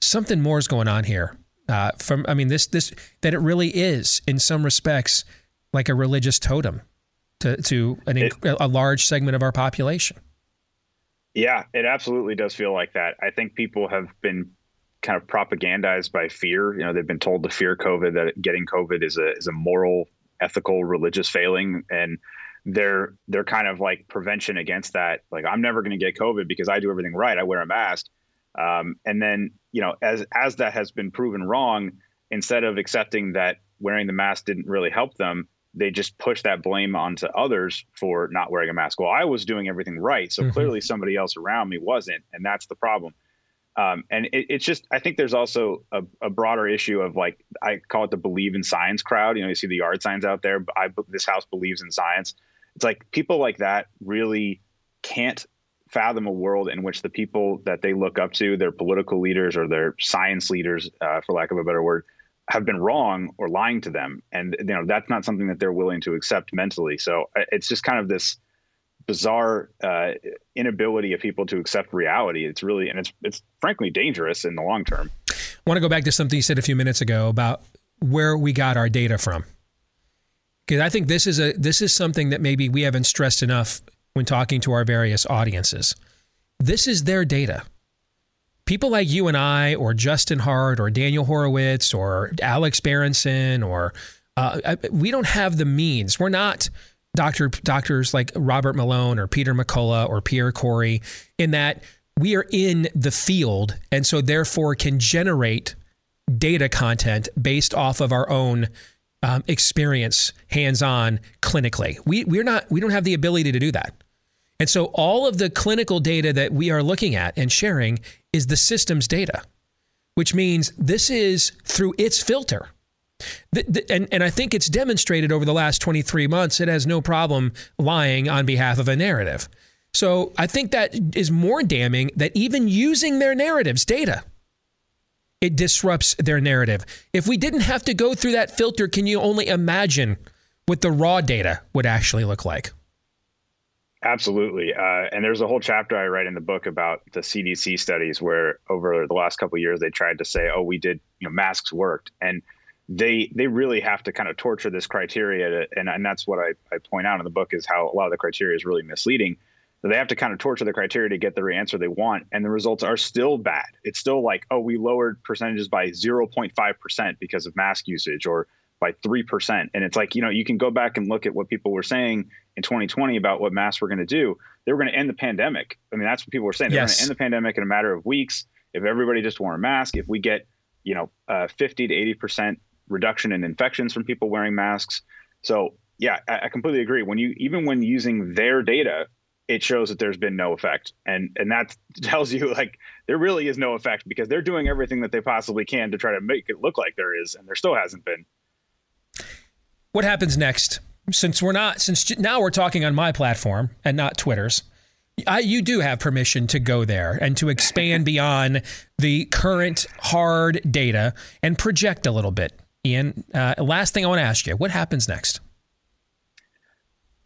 something more is going on here uh, from I mean this this that it really is in some respects like a religious totem to to an, it, a large segment of our population. Yeah, it absolutely does feel like that. I think people have been kind of propagandized by fear. You know, they've been told to fear COVID, that getting COVID is a is a moral, ethical, religious failing, and they're they're kind of like prevention against that. Like, I'm never going to get COVID because I do everything right. I wear a mask. Um, and then, you know, as as that has been proven wrong, instead of accepting that wearing the mask didn't really help them, they just push that blame onto others for not wearing a mask. Well, I was doing everything right, so mm-hmm. clearly somebody else around me wasn't, and that's the problem. Um, and it, it's just, I think there's also a, a, broader issue of like, I call it the believe in science crowd. You know, you see the yard signs out there. I, this house believes in science. It's like people like that really can't fathom a world in which the people that they look up to, their political leaders or their science leaders, uh, for lack of a better word, have been wrong or lying to them. And, you know, that's not something that they're willing to accept mentally. So uh, it's just kind of this bizarre uh, inability of people to accept reality. It's really, and it's, it's frankly dangerous in the long term. I want to go back to something you said a few minutes ago about where we got our data from. Because I think this is a this is something that maybe we haven't stressed enough when talking to our various audiences. This is their data. People like you and I, or Justin Hart, or Daniel Horowitz, or Alex Berenson, or uh, we don't have the means. We're not doctor doctors like Robert Malone or Peter McCullough or Pierre Kory in that we are in the field and so therefore can generate data content based off of our own um, experience hands-on clinically. We we're not we don't have the ability to do that. And so all of the clinical data that we are looking at and sharing is the system's data, which means this is through its filter. The, the, and, and I think it's demonstrated over the last 23 months it has no problem lying on behalf of a narrative. So I think that is more damning that even using their narratives data it disrupts their narrative. If we didn't have to go through that filter, can you only imagine what the raw data would actually look like? Absolutely. Uh, and there's a whole chapter I write in the book about the CDC studies where over the last couple years they tried to say, oh, we did, you know, masks worked. And they they really have to kind of torture this criteria to, and, and that's what I, I point out in the book is how a lot of the criteria is really misleading they have to kind of torture the criteria to get the answer they want and the results are still bad it's still like oh we lowered percentages by 0.5% because of mask usage or by 3% and it's like you know you can go back and look at what people were saying in 2020 about what masks were going to do. They were going to end the pandemic. I mean that's what people were saying. They're yes. going to end the pandemic in a matter of weeks. If everybody just wore a mask if we get you know uh, 50 to 80% reduction in infections from people wearing masks. So yeah I, I completely agree. When you even when using their data it shows that there's been no effect. And and that tells you like there really is no effect because they're doing everything that they possibly can to try to make it look like there is and there still hasn't been what happens next? Since we're not since now we're talking on my platform and not twitter's I, you do have permission to go there and to expand beyond the current hard data and project a little bit. Ian uh, last thing i want to ask you what happens next?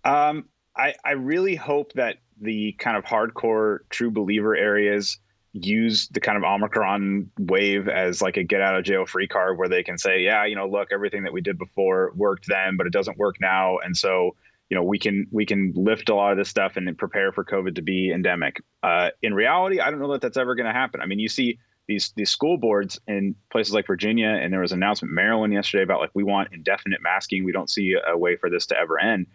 Um I, I really hope that the kind of hardcore true believer areas use the kind of Omicron wave as like a get out of jail free card where they can say, yeah, you know, look, everything that we did before worked then, but it doesn't work now. And so, you know, we can we can lift a lot of this stuff and prepare for COVID to be endemic. Uh, in reality, I don't know that that's ever going to happen. I mean, you see these these school boards in places like Virginia, and there was an announcement Maryland yesterday about like we want indefinite masking. We don't see a way for this to ever end.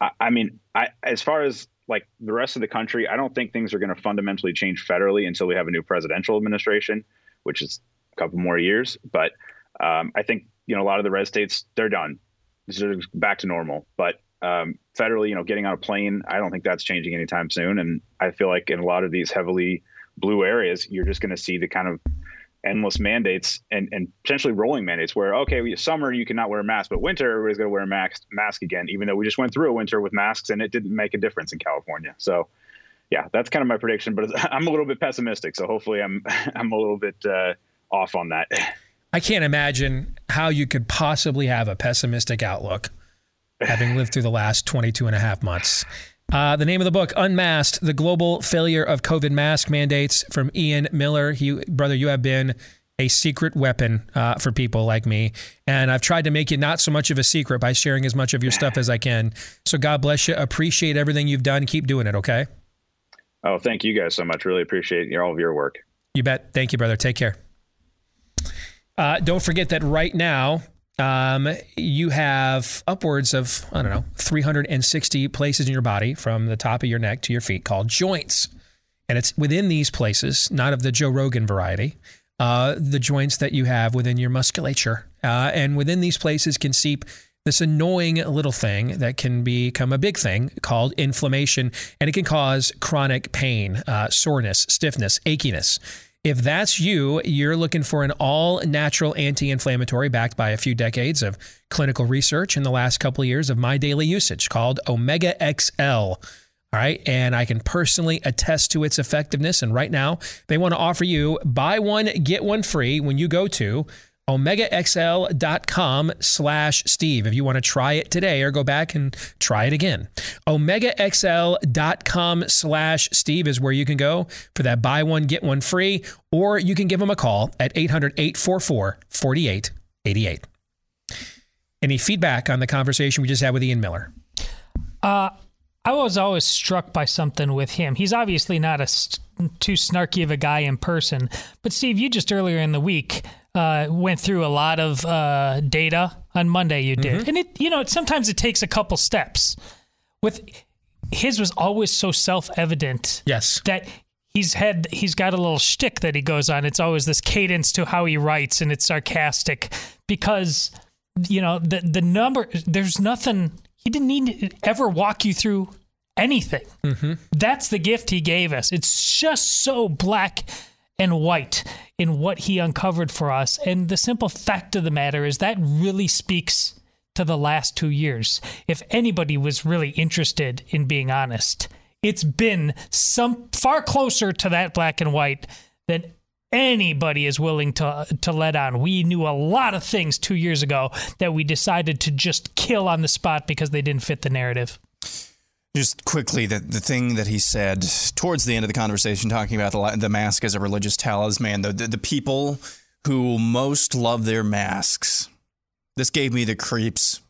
I, I mean, I as far as like the rest of the country, I don't think things are going to fundamentally change federally until we have a new presidential administration, which is a couple more years. But um, I think you know a lot of the red states they're done, they're back to normal. But um, federally, you know, getting on a plane, I don't think that's changing anytime soon. And I feel like in a lot of these heavily blue areas, you're just going to see the kind of endless mandates and, and potentially rolling mandates where okay we, summer you cannot wear a mask but winter everybody's going to wear a mask mask again even though we just went through a winter with masks and it didn't make a difference in california. So yeah that's kind of my prediction but i'm a little bit pessimistic so hopefully i'm i'm a little bit uh, off on that. I can't imagine how you could possibly have a pessimistic outlook having lived through the last 22 and a half months uh, the name of the book, Unmasked, The Global Failure of COVID Mask Mandates from Ian Miller. He, brother, you have been a secret weapon uh, for people like me. And I've tried to make it not so much of a secret by sharing as much of your stuff as I can. So God bless you. Appreciate everything you've done. Keep doing it, okay? Oh, thank you guys so much. Really appreciate all of your work. You bet. Thank you, brother. Take care. Uh, don't forget that right now, um, you have upwards of, I don't know, 360 places in your body from the top of your neck to your feet called joints. And it's within these places, not of the Joe Rogan variety, uh, the joints that you have within your musculature. Uh, and within these places can seep this annoying little thing that can become a big thing called inflammation, and it can cause chronic pain, uh, soreness, stiffness, achiness. If that's you, you're looking for an all natural anti inflammatory backed by a few decades of clinical research in the last couple of years of my daily usage called Omega XL. All right. And I can personally attest to its effectiveness. And right now, they want to offer you buy one, get one free when you go to omegaxl.com slash Steve if you want to try it today or go back and try it again. omegaxl.com slash Steve is where you can go for that buy one, get one free, or you can give them a call at 800 844 4888. Any feedback on the conversation we just had with Ian Miller? Uh, I was always struck by something with him. He's obviously not a st- too snarky of a guy in person, but Steve, you just earlier in the week uh, went through a lot of uh, data on Monday. You did, Mm-hmm. and it you know sometimes it takes a couple steps. With his was always so self evident. Yes, that he's had he's got a little shtick that he goes on. It's always this cadence to how he writes, and it's sarcastic because you know the the number. There's nothing. He didn't need to ever walk you through anything. Mm-hmm. That's the gift he gave us. It's just so black and white in what he uncovered for us. And the simple fact of the matter is that really speaks to the last two years. If anybody was really interested in being honest, it's been some far closer to that black and white than anybody is willing to to let on. We knew a lot of things 2 years ago that we decided to just kill on the spot because they didn't fit the narrative. Just quickly, the, the thing that he said towards the end of the conversation, talking about the, the mask as a religious talisman, the, the, the people who most love their masks. This gave me the creeps.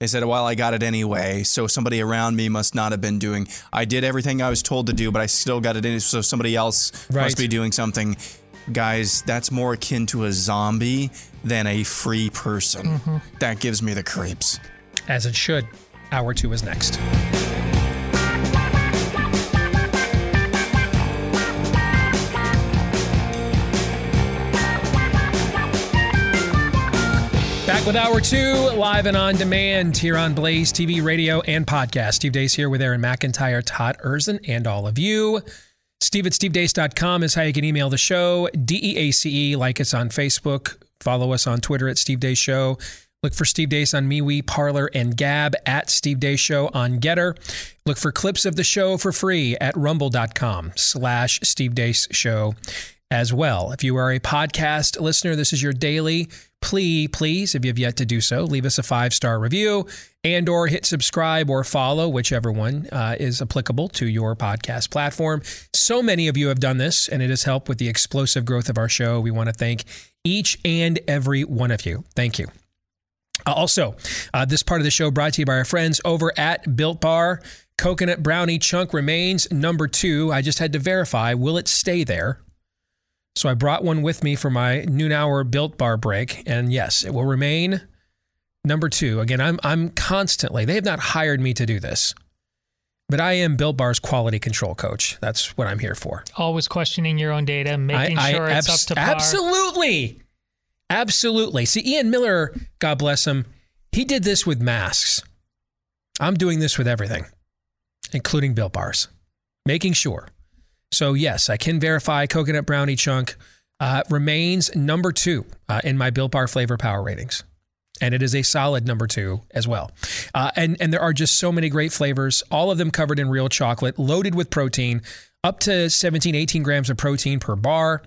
They said, well, I got it anyway, so somebody around me must not have been doing. I did everything I was told to do, but I still got it in, so somebody else Right. must be doing something. Guys, that's more akin to a zombie than a free person. Mhm. That gives me the creeps. As it should. Hour two is next. With hour two, live and on demand here on Blaze TV, radio, and podcast. Steve Deace here with Aaron McIntire, Todd Erzen, and all of you. Steve at stevedeace.com is how you can email the show. D E A C E, like us on Facebook. Follow us on Twitter at Steve Deace Show. Look for Steve Deace on MeWe, Parler, and Gab at Steve Deace Show on Gettr. Look for clips of the show for free at rumble.com slash Steve Deace Show as well. If you are a podcast listener, this is your daily plea, please, if you have yet to do so, leave us a five-star review and or hit subscribe or follow, whichever one uh, is applicable to your podcast platform. So many of you have done this, and it has helped with the explosive growth of our show. We want to thank each and every one of you. Thank you. Uh, Also, uh, this part of the show brought to you by our friends over at Built Bar. Coconut brownie chunk remains number two. I just had to verify will it stay there? So I brought one with me for my noon hour Built Bar break, and yes, it will remain number two. Again, I'm I'm constantly. They have not hired me to do this, but I am Built Bar's quality control coach. That's what I'm here for. Always questioning your own data, making I- I sure it's abs- up to par. Absolutely. Absolutely. See, Ian Miller, God bless him, he did this with masks. I'm doing this with everything, including Built Bars, making sure. So, yes, I can verify Coconut Brownie Chunk uh, remains number two uh, in my Built Bar flavor power ratings. And it is a solid number two as well. Uh, and, and there are just so many great flavors, all of them covered in real chocolate, loaded with protein, up to 17, 18 grams of protein per bar.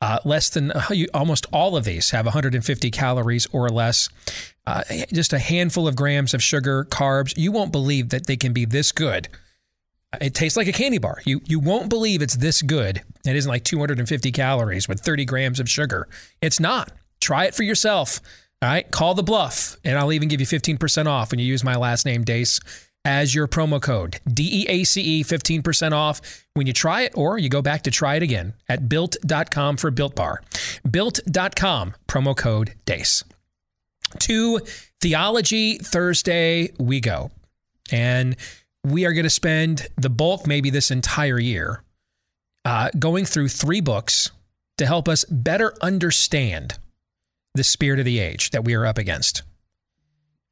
Uh, less than uh, almost all of these have 150 calories or less. Uh, just a handful of grams of sugar, carbs. You won't believe that they can be this good. It tastes like a candy bar. You you won't believe it's this good. It isn't like 250 calories with 30 grams of sugar. It's not. Try it for yourself. All right. Call the bluff, and I'll even give you 15% off when you use my last name, Deace, as your promo code. D E A C E, 15% off when you try it, or you go back to try it again at built.com for Built Bar. Built.com, promo code DEACE. To Theology Thursday, we go. And we are going to spend the bulk, maybe this entire year, uh, going through three books to help us better understand the spirit of the age that we are up against,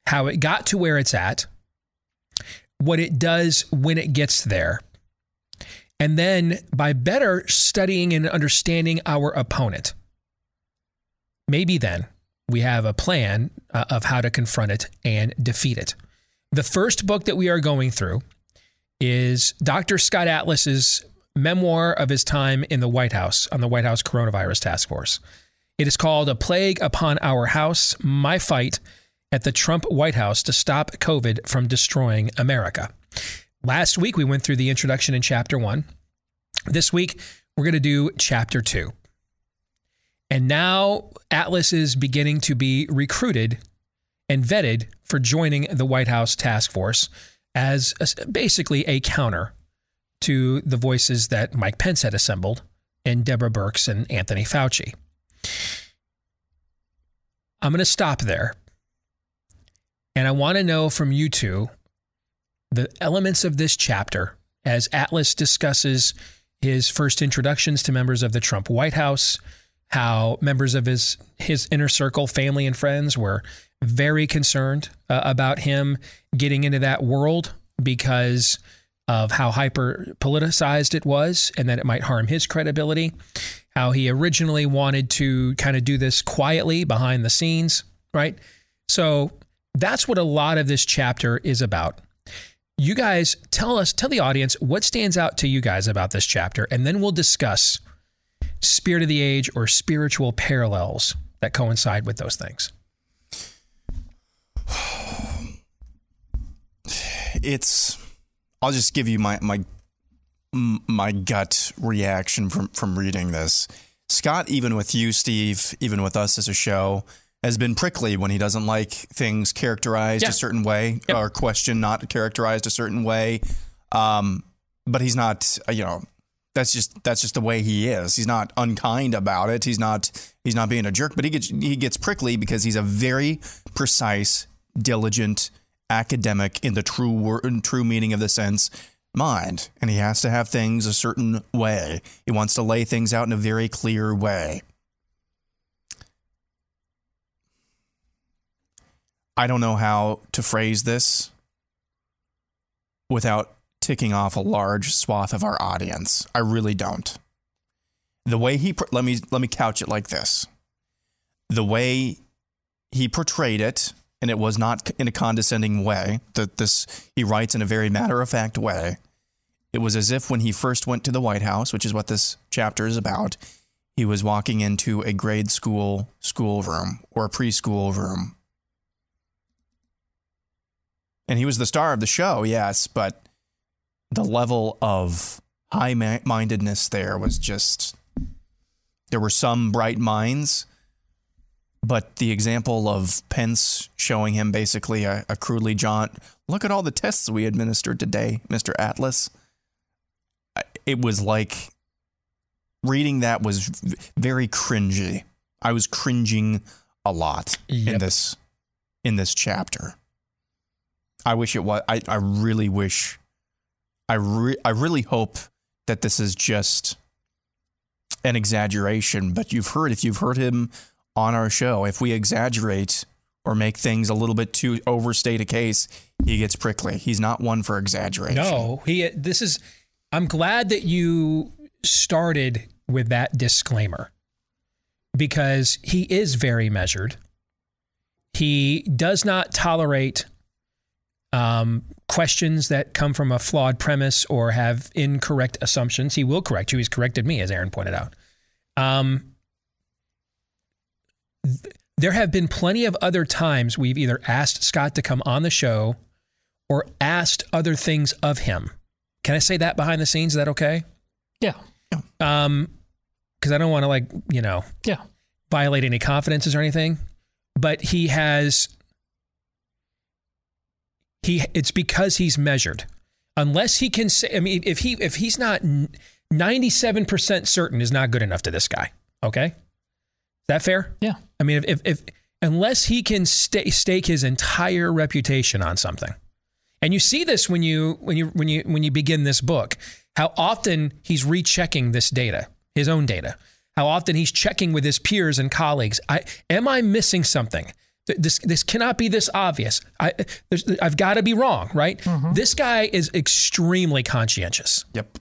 how it got to where it's at, what it does when it gets there, and then by better studying and understanding our opponent, maybe then we have a plan uh, of how to confront it and defeat it. The first book that we are going through is Dr. Scott Atlas's memoir of his time in the White House on the White House Coronavirus Task Force. It is called A Plague Upon Our House My Fight at the Trump White House to Stop COVID from Destroying America. Last week, we went through the introduction in chapter one. This week, we're going to do chapter two. And now Atlas is beginning to be recruited and vetted for joining the White House task force as a, basically a counter to the voices that Mike Pence had assembled and Deborah Birx and Anthony Fauci. I'm going to stop there. And I want to know from you two the elements of this chapter as Atlas discusses his first introductions to members of the Trump White House, how members of his his inner circle, family and friends were very concerned uh, about him getting into that world because of how hyper politicized it was and that it might harm his credibility. How he originally wanted to kind of do this quietly behind the scenes, right? So that's what a lot of this chapter is about. You guys tell us, tell the audience what stands out to you guys about this chapter, and then we'll discuss spirit of the age or spiritual parallels that coincide with those things. It's I'll just give you my my my gut reaction from from reading this. Scott, even with you, Steve, even with us as a show, has been prickly when he doesn't like things characterized Yeah. a certain way or question not characterized a certain way. Um, but he's not, uh, you know, that's just that's just the way he is. He's not unkind about it. He's not he's not being a jerk, but he gets he gets prickly because he's a very precise, diligent academic in the true word, true meaning of the sense mind, and he has to have things a certain way. He wants to lay things out in a very clear way. I don't know how to phrase this without ticking off a large swath of our audience. I really don't. The way he let me let me couch it like this. The way he portrayed it and it was not in a condescending way. That this he writes in a very matter-of-fact way. It was as if when he first went to the White House, which is what this chapter is about, he was walking into a grade school schoolroom or a preschool room. And he was the star of the show, yes, but the level of high mindedness there was just. There were some bright minds, but the example of Pence showing him basically a, a crudely jaunt look at all the tests we administered today, Mr. Atlas. It was like reading that was very cringy. I was cringing a lot in this in this chapter. I wish it was. I, I really wish. I re, I really hope that this is just an exaggeration. But you've heard if you've heard him on our show, if we exaggerate or make things a little bit too overstate a case, he gets prickly. He's not one for exaggeration. No, he. This is. I'm glad that you started with that disclaimer because he is very measured. He does not tolerate um, questions that come from a flawed premise or have incorrect assumptions. He will correct you. He's corrected me, as Aaron pointed out. Um, there have been plenty of other times we've either asked Scott to come on the show or asked other things of him. Can I say that behind the scenes? Is that okay? Yeah. Um, because I don't want to like you know Yeah. violate any confidences or anything, but he has he it's because he's measured. Unless he can say, I mean, if he if he's not ninety seven percent certain, is not good enough to this guy. Okay, is that fair? Yeah. I mean, if if, if unless he can sta stake his entire reputation on something, and you see this when you when you when you when you begin this book, how often he's rechecking this data, his own data, how often he's checking with his peers and colleagues. I, am I missing something? This this cannot be this obvious. I I've got to be wrong, right? Mm-hmm. This guy is extremely conscientious. Yep.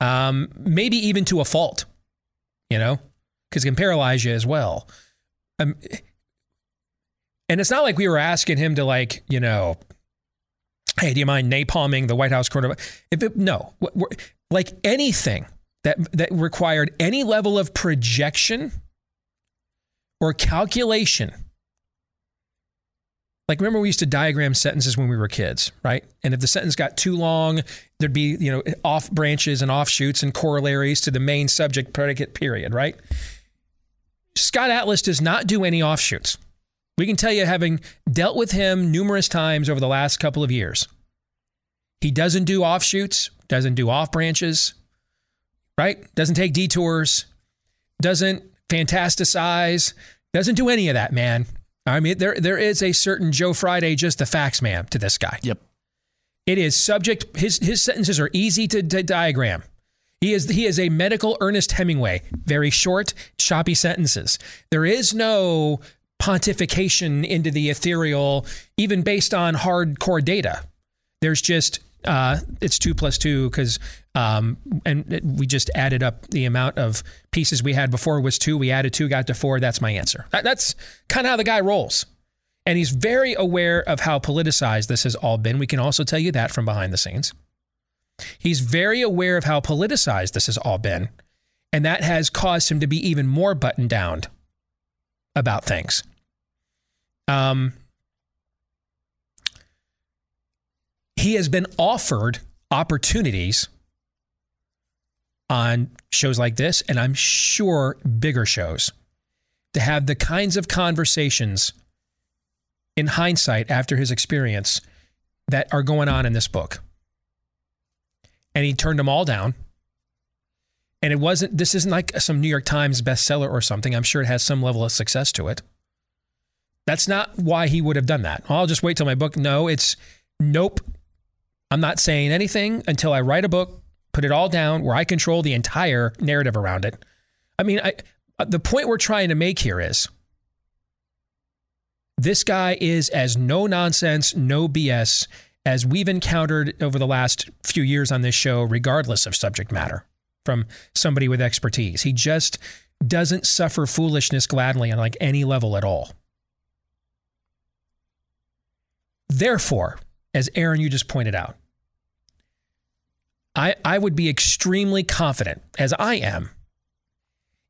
Um, maybe even to a fault, you know, because it can paralyze you as well. Um, and it's not like we were asking him to like, you know, hey, do you mind napalming the White House corner? If it, no, like anything that that required any level of projection or calculation like remember we used to diagram sentences when we were kids right and if the sentence got too long there'd be you know off branches and offshoots and corollaries to the main subject predicate period right scott atlas does not do any offshoots we can tell you having dealt with him numerous times over the last couple of years he doesn't do offshoots doesn't do off branches right doesn't take detours doesn't fantasticize doesn't do any of that man I mean, there there is a certain Joe Friday, just the facts man to this guy. Yep. It is subject. His his sentences are easy to, to diagram. He is he is a medical Ernest Hemingway. Very short, choppy sentences. There is no pontification into the ethereal, even based on hardcore data. There's just uh, it's two plus two because um, and we just added up the amount of pieces we had before was two. We added two, got to four. That's my answer. That, that's kind of how the guy rolls. And he's very aware of how politicized this has all been. We can also tell you that from behind the scenes. He's very aware of how politicized this has all been. And that has caused him to be even more buttoned down about things. Um, he has been offered opportunities on shows like this, and I'm sure bigger shows, to have the kinds of conversations in hindsight after his experience that are going on in this book. And he turned them all down. And it wasn't, this isn't like some New York Times bestseller or something. I'm sure it has some level of success to it. That's not why he would have done that. I'll just wait till my book. No, it's nope. I'm not saying anything until I write a book put it all down where I control the entire narrative around it. I mean, I, uh, the point we're trying to make here is this guy is as no nonsense, no BS as we've encountered over the last few years on this show, regardless of subject matter from somebody with expertise. He just doesn't suffer foolishness gladly on like any level at all. Therefore, as Aaron, you just pointed out, I, I would be extremely confident, as I am,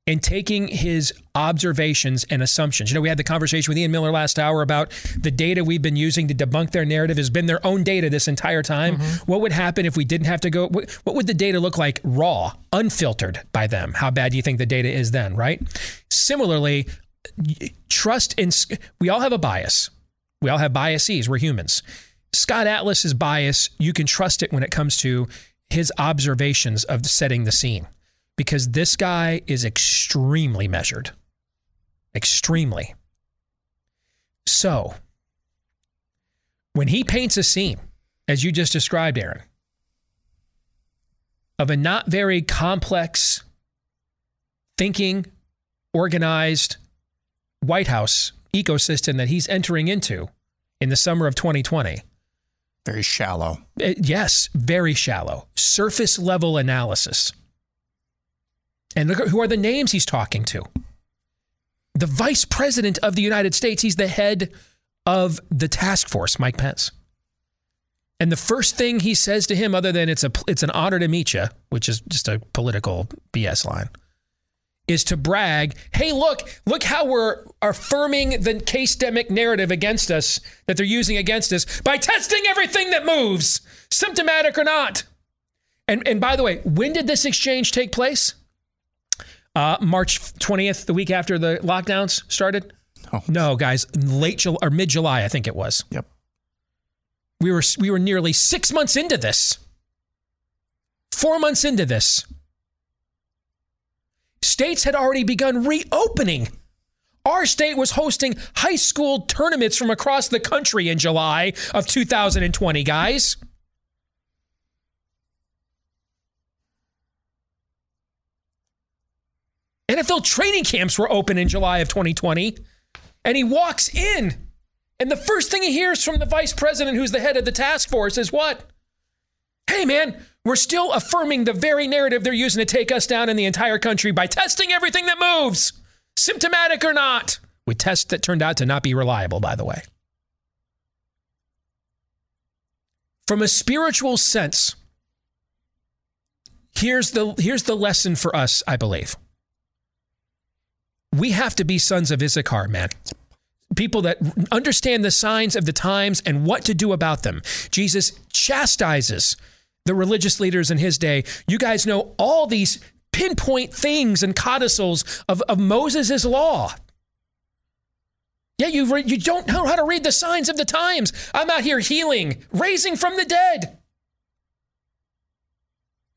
in taking his observations and assumptions. You know, we had the conversation with Ian Miller last hour about the data we've been using to debunk their narrative has been their own data this entire time. Mm-hmm. What would happen if we didn't have to go? What, what would the data look like raw, unfiltered by them? How bad do you think the data is then, right? Similarly, trust in, we all have a bias. We all have biases. We're humans. Scott Atlas's bias, you can trust it when it comes to his observations of setting the scene because this guy is extremely measured. Extremely. So, when he paints a scene, as you just described, Aaron, of a not very complex, thinking, organized White House ecosystem that he's entering into in the summer of 2020, very shallow. Uh, yes, very shallow. Surface level analysis. And look at who are the names he's talking to. The vice president of the United States, he's the head of the task force, Mike Pence. And the first thing he says to him, other than it's a it's an honor to meet you, which is just a political BS line, is to brag, hey, look, look how we're affirming the case demic narrative against us that they're using against us by testing everything that moves, symptomatic or not. And, and by the way, when did this exchange take place? Uh, March 20th, the week after the lockdowns started? Oh. No, guys, late July or mid July, I think it was. Yep. We were we were nearly six months into this. Four months into this states had already begun reopening. Our state was hosting high school tournaments from across the country in July of 2020, guys. NFL training camps were open in July of 2020. And he walks in, and the first thing he hears from the vice president, who's the head of the task force, is what? Hey, man, we're still affirming the very narrative they're using to take us down in the entire country by testing everything that moves, symptomatic or not, with tests that turned out to not be reliable, by the way. From a spiritual sense, here's the, here's the lesson for us, I believe. We have to be sons of Issachar, man people that understand the signs of the times and what to do about them. Jesus chastises the religious leaders in his day. You guys know all these pinpoint things and codicils of, of Moses' law. Yeah, you, re- you don't know how to read the signs of the times. I'm out here healing, raising from the dead.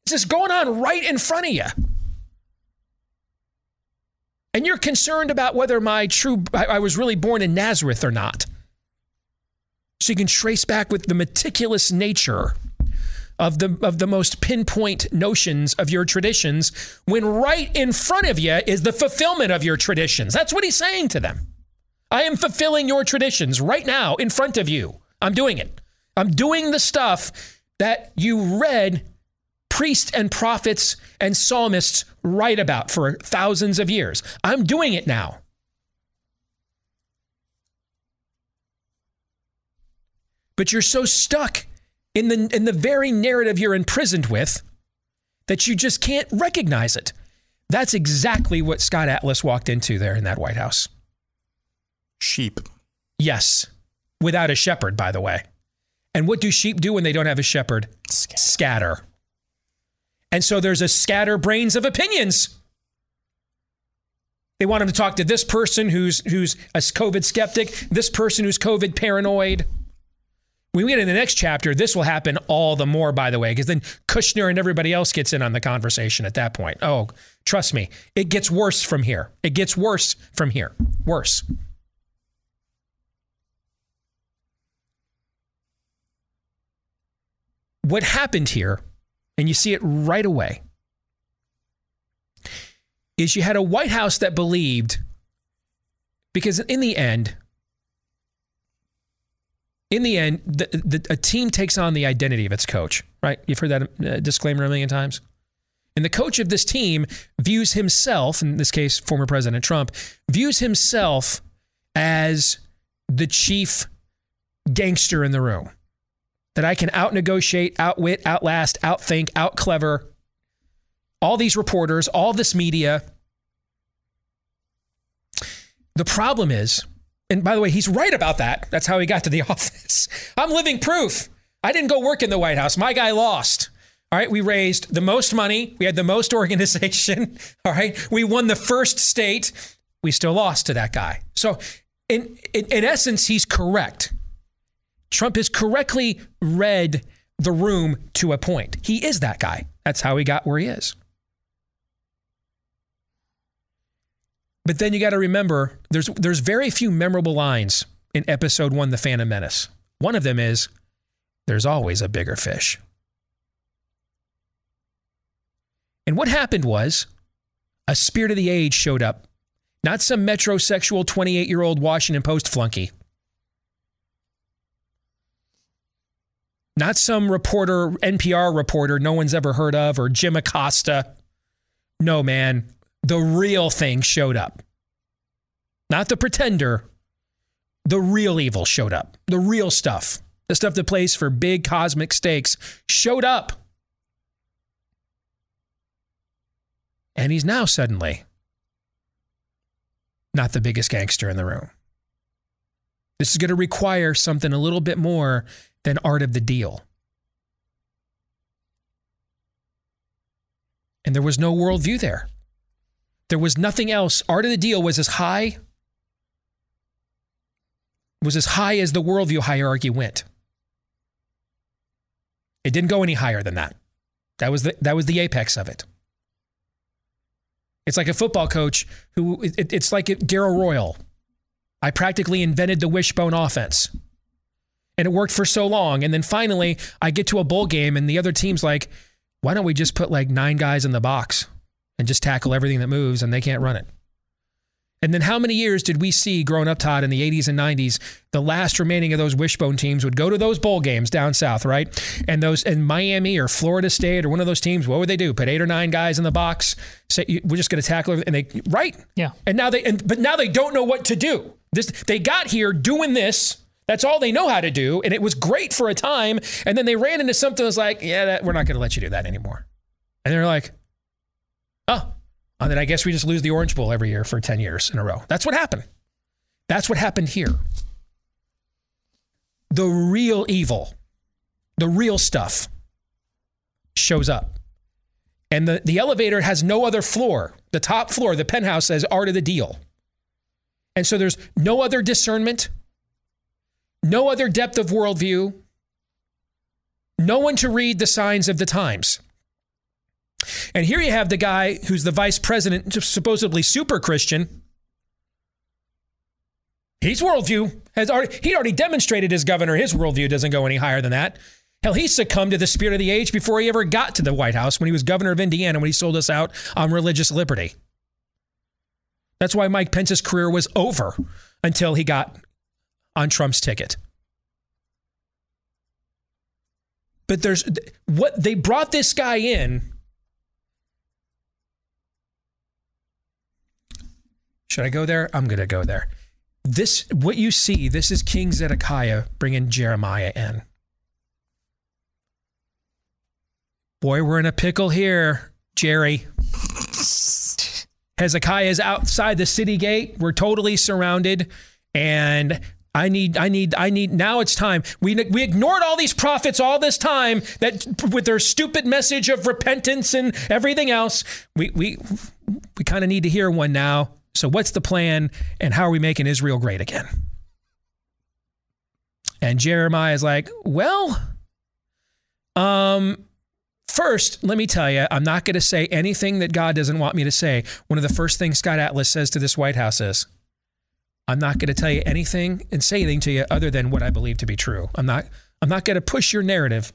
It's just going on right in front of you and you're concerned about whether my true I, was really born in Nazareth or not. So you can trace back with the meticulous nature of the of the most pinpoint notions of your traditions when right in front of you is the fulfillment of your traditions. That's what he's saying to them. I am fulfilling your traditions right now in front of you. I'm doing it. I'm doing the stuff that you read priests and prophets and psalmists write about for thousands of years. I'm doing it now. But you're so stuck in the, in the very narrative you're imprisoned with that you just can't recognize it. That's exactly what Scott Atlas walked into there in that White House. Sheep. Yes, without a shepherd, by the way. And what do sheep do when they don't have a shepherd? Scatter. Scatter. And so there's a scatterbrains of opinions. They want him to talk to this person who's who's a COVID skeptic, this person who's COVID paranoid. When we get in the next chapter, this will happen all the more, by the way, because then Kushner and everybody else gets in on the conversation at that point. Oh, trust me, it gets worse from here. It gets worse from here. Worse. What happened here and you see it right away, is you had a White House that believed, because in the end, in the end, the, the, a team takes on the identity of its coach, right? You've heard that uh, disclaimer a million times. And the coach of this team views himself, in this case, former President Trump, views himself as the chief gangster in the room that I can out negotiate, outwit, outlast, outthink, out clever all these reporters, all this media. The problem is, and by the way, he's right about that. That's how he got to the office. I'm living proof. I didn't go work in the White House. My guy lost. All right, we raised the most money. We had the most organization. All right, we won the first state. We still lost to that guy. So, in, in, in essence, he's correct. Trump has correctly read the room to a point. He is that guy. That's how he got where he is. But then you got to remember there's there's very few memorable lines in episode 1 The Phantom Menace. One of them is there's always a bigger fish. And what happened was a spirit of the age showed up, not some metrosexual 28 year old Washington Post flunky. Not some reporter, NPR reporter no one's ever heard of or Jim Acosta. No, man, the real thing showed up. Not the pretender, the real evil showed up. The real stuff, the stuff that plays for big cosmic stakes, showed up. And he's now suddenly not the biggest gangster in the room. This is going to require something a little bit more than art of the deal. And there was no worldview there. There was nothing else. Art of the deal was as high was as high as the worldview hierarchy went. It didn't go any higher than that. That was the that was the apex of it. It's like a football coach who it, it's like Darrell Royal. I practically invented the wishbone offense and it worked for so long. And then finally, I get to a bowl game, and the other team's like, why don't we just put like nine guys in the box and just tackle everything that moves, and they can't run it. And then how many years did we see growing up, Todd, in the 80s and 90s, the last remaining of those wishbone teams would go to those bowl games down south, right? And those in Miami or Florida State or one of those teams, what would they do? Put eight or nine guys in the box, say we're just going to tackle and they right? Yeah. And now they and but now they don't know what to do. This they got here doing this. That's all they know how to do, and it was great for a time. And then they ran into something that was like, yeah, that, we're not going to let you do that anymore. And they're like, oh, and then I guess we just lose the Orange Bowl every year for 10 years in a row. That's what happened. That's what happened here. The real evil, the real stuff shows up. And the, the elevator has no other floor. The top floor, the penthouse says art of the deal. And so there's no other discernment, no other depth of worldview, no one to read the signs of the times. And here you have the guy who's the vice president, supposedly super Christian. His worldview has already, he already demonstrated as governor, his worldview doesn't go any higher than that. Hell, he succumbed to the spirit of the age before he ever got to the White House when he was governor of Indiana when he sold us out on religious liberty. That's why Mike Pence's career was over until he got on Trump's ticket. But there's what they brought this guy in Should I go there? I'm going to go there. This, what you see, this is King Zedekiah bringing Jeremiah in. Boy, we're in a pickle here, Jerry. Hezekiah is outside the city gate. We're totally surrounded. And I need, I need, I need, now it's time. We, we ignored all these prophets all this time that with their stupid message of repentance and everything else. We, we, we kind of need to hear one now. So, what's the plan and how are we making Israel great again? And Jeremiah is like, well, um, first, let me tell you, I'm not going to say anything that God doesn't want me to say. One of the first things Scott Atlas says to this White House is, I'm not going to tell you anything and say anything to you other than what I believe to be true. I'm not I'm not going to push your narrative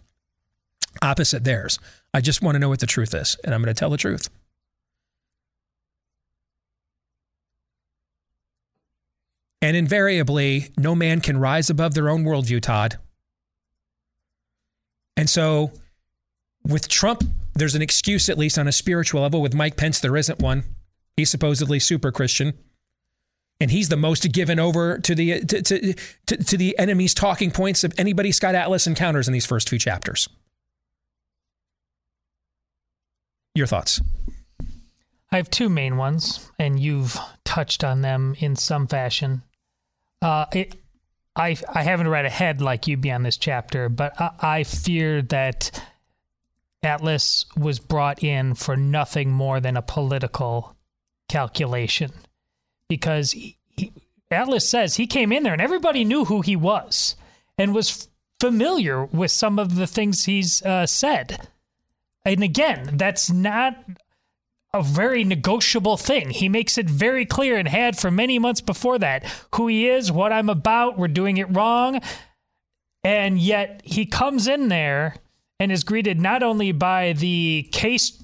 opposite theirs. I just want to know what the truth is, and I'm going to tell the truth. And invariably, no man can rise above their own worldview, Todd. And so, with Trump, there's an excuse, at least on a spiritual level. With Mike Pence, there isn't one. He's supposedly super Christian. And he's the most given over to the to, to, to, to the enemy's talking points of anybody Scott Atlas encounters in these first few chapters. Your thoughts? I have two main ones, and you've touched on them in some fashion. Uh, it, I I haven't read ahead like you beyond this chapter, but I, I fear that Atlas was brought in for nothing more than a political calculation, because he, he, Atlas says he came in there and everybody knew who he was and was familiar with some of the things he's uh, said. And again, that's not a very negotiable thing. He makes it very clear and had for many months before that who he is, what I'm about, we're doing it wrong. And yet he comes in there and is greeted not only by the case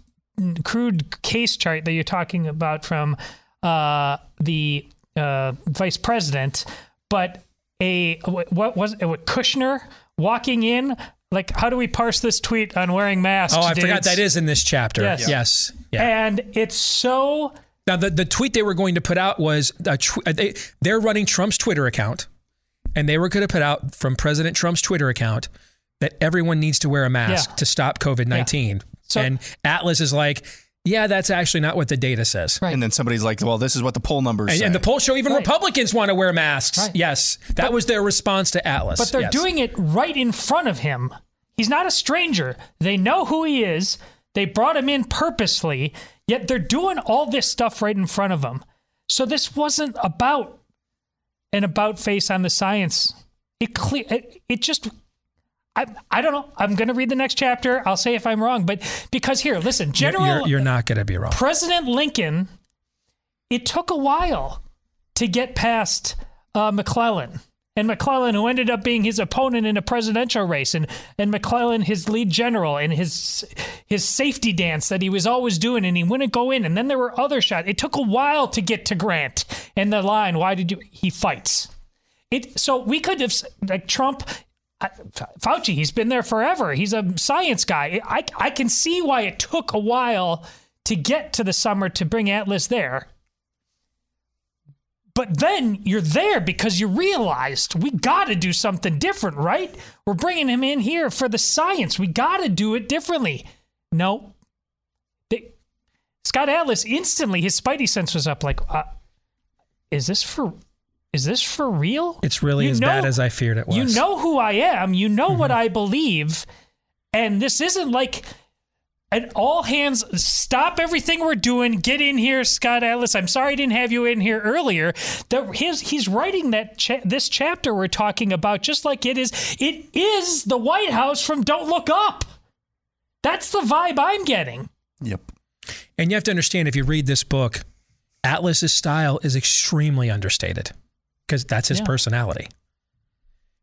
crude case chart that you're talking about from uh, the uh, vice president, but a what was it? What Kushner walking in like how do we parse this tweet on wearing masks? Oh, I dudes? forgot that is in this chapter. Yes. yes. Yeah. And it's so. Now, the, the tweet they were going to put out was a tw- they, they're running Trump's Twitter account, and they were going to put out from President Trump's Twitter account that everyone needs to wear a mask Yeah. to stop COVID 19. So- and Atlas is like, yeah, that's actually not what the data says. Right. And then somebody's like, well, this is what the poll numbers And, say. and the polls show even Right. Republicans want to wear masks. Right. Yes. That was their response to Atlas. But they're Yes. doing it right in front of him. He's not a stranger. They know who he is. They brought him in purposely, yet they're doing all this stuff right in front of him. So this wasn't about an about face on the science. It clear it, it just I I don't know. I'm going to read the next chapter. I'll say if I'm wrong, but because here, listen, You're- General you're, you're not going to be wrong. President Lincoln, it took a while to get past uh, McClellan and McClellan, who ended up being his opponent in a presidential race, and and McClellan, his lead general, and his his safety dance that he was always doing, and he wouldn't go in. And then there were other shots. It took a while to get to Grant and the line. Why did you? He fights. It so we could have like Trump. Fauci, he's been there forever. He's a science guy. I I can see why it took a while to get to the summer to bring Atlas there. But then you're there because you realized we got to do something different, right? We're bringing him in here for the science. We got to do it differently. No. They, Scott Atlas instantly, his spidey sense was up like, uh, is this for is this for real? It's really you as know, bad as I feared it was. You know who I am. You know mm-hmm. what I believe. And this isn't like and all hands stop everything we're doing get in here scott atlas i'm sorry i didn't have you in here earlier that his, he's writing that cha- this chapter we're talking about just like it is it is the white house from don't look up that's the vibe i'm getting yep and you have to understand if you read this book atlas's style is extremely understated because that's his yeah. personality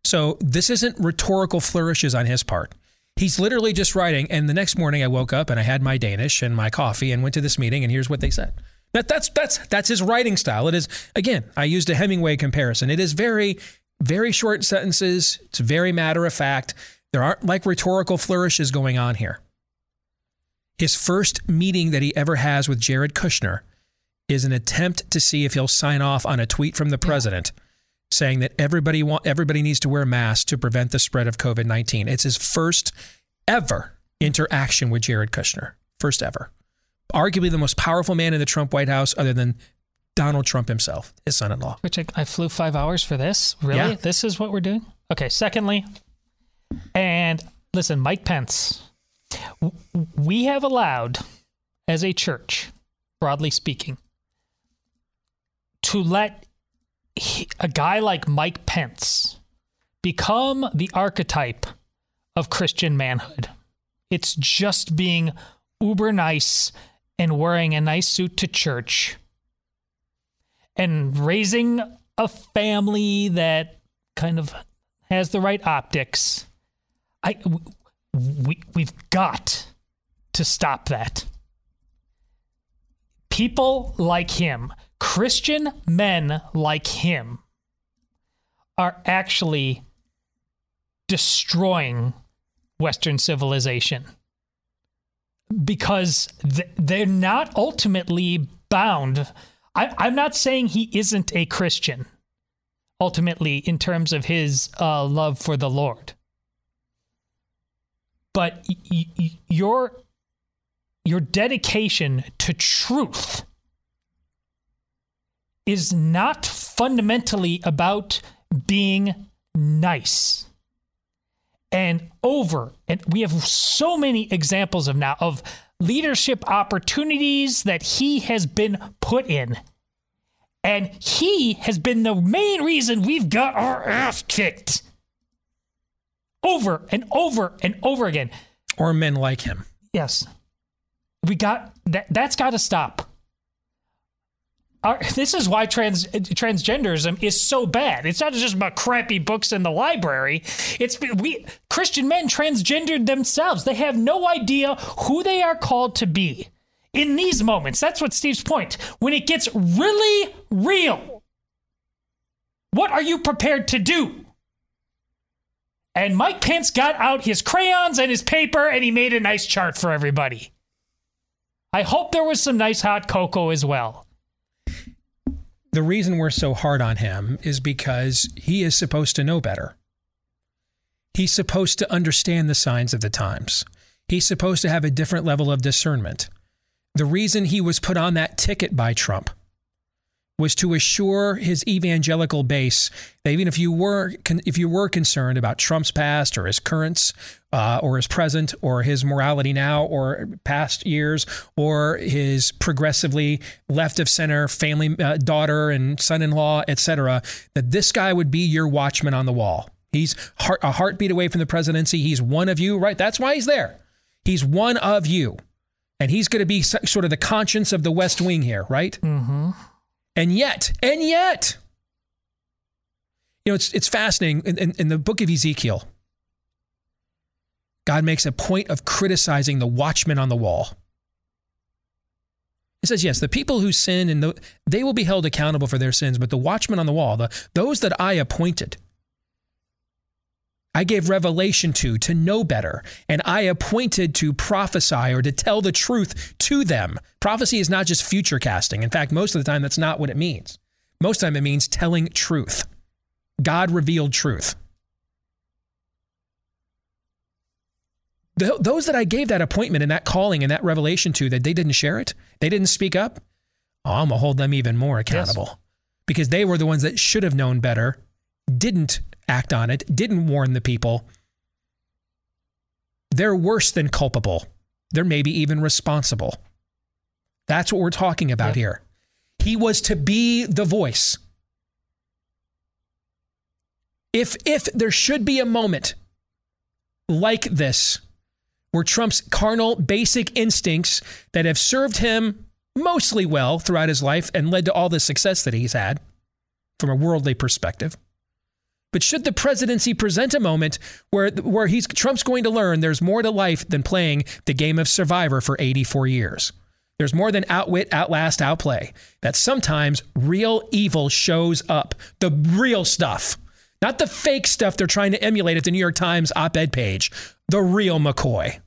so this isn't rhetorical flourishes on his part He's literally just writing. And the next morning, I woke up and I had my Danish and my coffee and went to this meeting. And here's what they said. That that's that's that's his writing style. It is again. I used a Hemingway comparison. It is very very short sentences. It's very matter of fact. There aren't like rhetorical flourishes going on here. His first meeting that he ever has with Jared Kushner is an attempt to see if he'll sign off on a tweet from the president. Yeah saying that everybody want everybody needs to wear masks to prevent the spread of COVID-19. It's his first ever interaction with Jared Kushner. First ever. Arguably the most powerful man in the Trump White House other than Donald Trump himself, his son-in-law. Which I, I flew 5 hours for this? Really? Yeah. This is what we're doing? Okay, secondly, and listen, Mike Pence, we have allowed as a church, broadly speaking, to let he, a guy like Mike Pence become the archetype of Christian manhood. It's just being uber nice and wearing a nice suit to church and raising a family that kind of has the right optics. I we we've got to stop that. People like him Christian men like him are actually destroying Western civilization because they're not ultimately bound. I, am not saying he isn't a Christian, ultimately, in terms of his uh, love for the Lord. But y- y- your, your dedication to truth is not fundamentally about being nice. And over, and we have so many examples of now of leadership opportunities that he has been put in. And he has been the main reason we've got our ass kicked over and over and over again. Or men like him. Yes. We got that that's got to stop this is why trans transgenderism is so bad. It's not just about crappy books in the library. It's we Christian men transgendered themselves. They have no idea who they are called to be. In these moments, that's what Steve's point. When it gets really real, what are you prepared to do? And Mike Pence got out his crayons and his paper and he made a nice chart for everybody. I hope there was some nice hot cocoa as well the reason we're so hard on him is because he is supposed to know better. He's supposed to understand the signs of the times. He's supposed to have a different level of discernment. The reason he was put on that ticket by Trump was to assure his evangelical base that even if you were if you were concerned about Trump's past or his currents uh, or his present or his morality now or past years or his progressively left of center family uh, daughter and son-in-law etc that this guy would be your watchman on the wall. He's heart, a heartbeat away from the presidency. He's one of you right? That's why he's there. He's one of you. And he's going to be sort of the conscience of the west wing here right? Mm-hmm. And yet, and yet, You know, it's it's fascinating in, in, in the book of Ezekiel. God makes a point of criticizing the watchman on the wall. He says, yes, the people who sin and the, they will be held accountable for their sins, but the watchmen on the wall, the, those that I appointed, I gave revelation to, to know better, and I appointed to prophesy or to tell the truth to them. Prophecy is not just future casting. In fact, most of the time, that's not what it means. Most of the time, it means telling truth, God revealed truth. The, those that I gave that appointment and that calling and that revelation to, that they didn't share it, they didn't speak up, oh, I'm going to hold them even more accountable yes. because they were the ones that should have known better, didn't act on it, didn't warn the people. They're worse than culpable. They're maybe even responsible. That's what we're talking about here. He was to be the voice. If if there should be a moment like this where Trump's carnal, basic instincts that have served him mostly well throughout his life and led to all the success that he's had from a worldly perspective. But should the presidency present a moment where, where he's, Trump's going to learn there's more to life than playing the game of survivor for 84 years? There's more than outwit, outlast, outplay. That sometimes real evil shows up. The real stuff. Not the fake stuff they're trying to emulate at the New York Times op ed page. The real McCoy.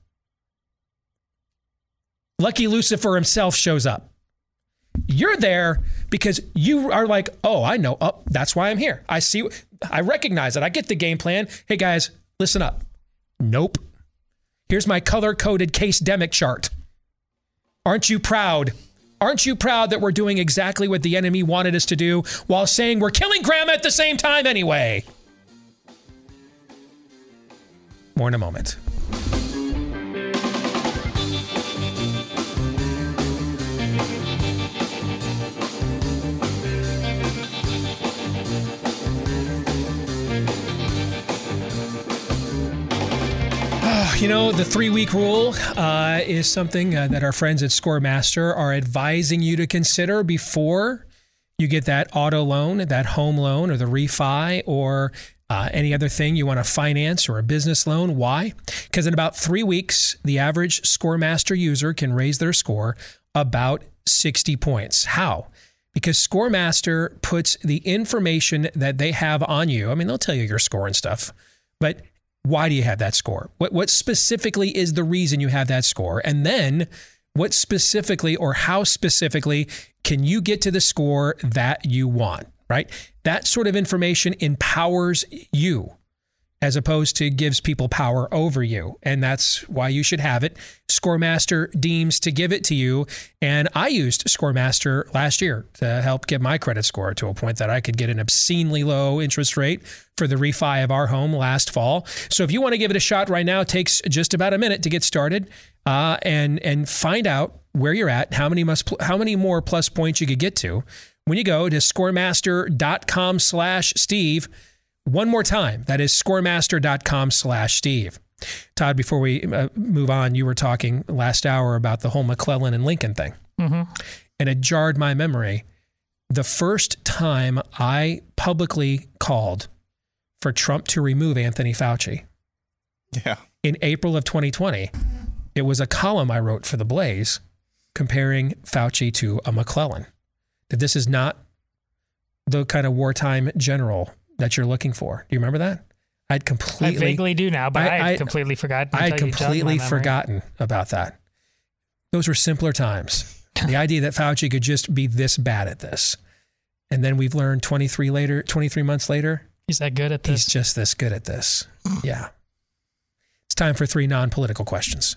Lucky Lucifer himself shows up. You're there because you are like, oh, I know. Oh, that's why I'm here. I see. I recognize it. I get the game plan. Hey guys, listen up. Nope. Here's my color coded case demic chart. Aren't you proud? Aren't you proud that we're doing exactly what the enemy wanted us to do while saying we're killing grandma at the same time anyway? More in a moment. You know, the three week rule uh, is something uh, that our friends at Scoremaster are advising you to consider before you get that auto loan, that home loan, or the refi, or uh, any other thing you want to finance or a business loan. Why? Because in about three weeks, the average Scoremaster user can raise their score about 60 points. How? Because Scoremaster puts the information that they have on you, I mean, they'll tell you your score and stuff, but why do you have that score? What, what specifically is the reason you have that score? And then what specifically or how specifically can you get to the score that you want, right? That sort of information empowers you as opposed to gives people power over you. And that's why you should have it. Scoremaster deems to give it to you. And I used Scoremaster last year to help get my credit score to a point that I could get an obscenely low interest rate for the refi of our home last fall. So if you want to give it a shot right now, it takes just about a minute to get started uh, and, and find out where you're at, how many must, how many more plus points you could get to when you go to scoremaster.com slash Steve. One more time, that is scoremaster.com slash Steve. Todd, before we uh, move on, you were talking last hour about the whole McClellan and Lincoln thing. Mm-hmm. And it jarred my memory. The first time I publicly called for Trump to remove Anthony Fauci. Yeah. In April of 2020, it was a column I wrote for The Blaze comparing Fauci to a McClellan. That this is not the kind of wartime general that you're looking for. Do you remember that? I'd completely. I vaguely do now, but I, had completely forgotten. I had completely forgotten about that. Those were simpler times. the idea that Fauci could just be this bad at this, and then we've learned 23 later, 23 months later, he's that good at this. He's just this good at this. yeah. It's time for three non-political questions.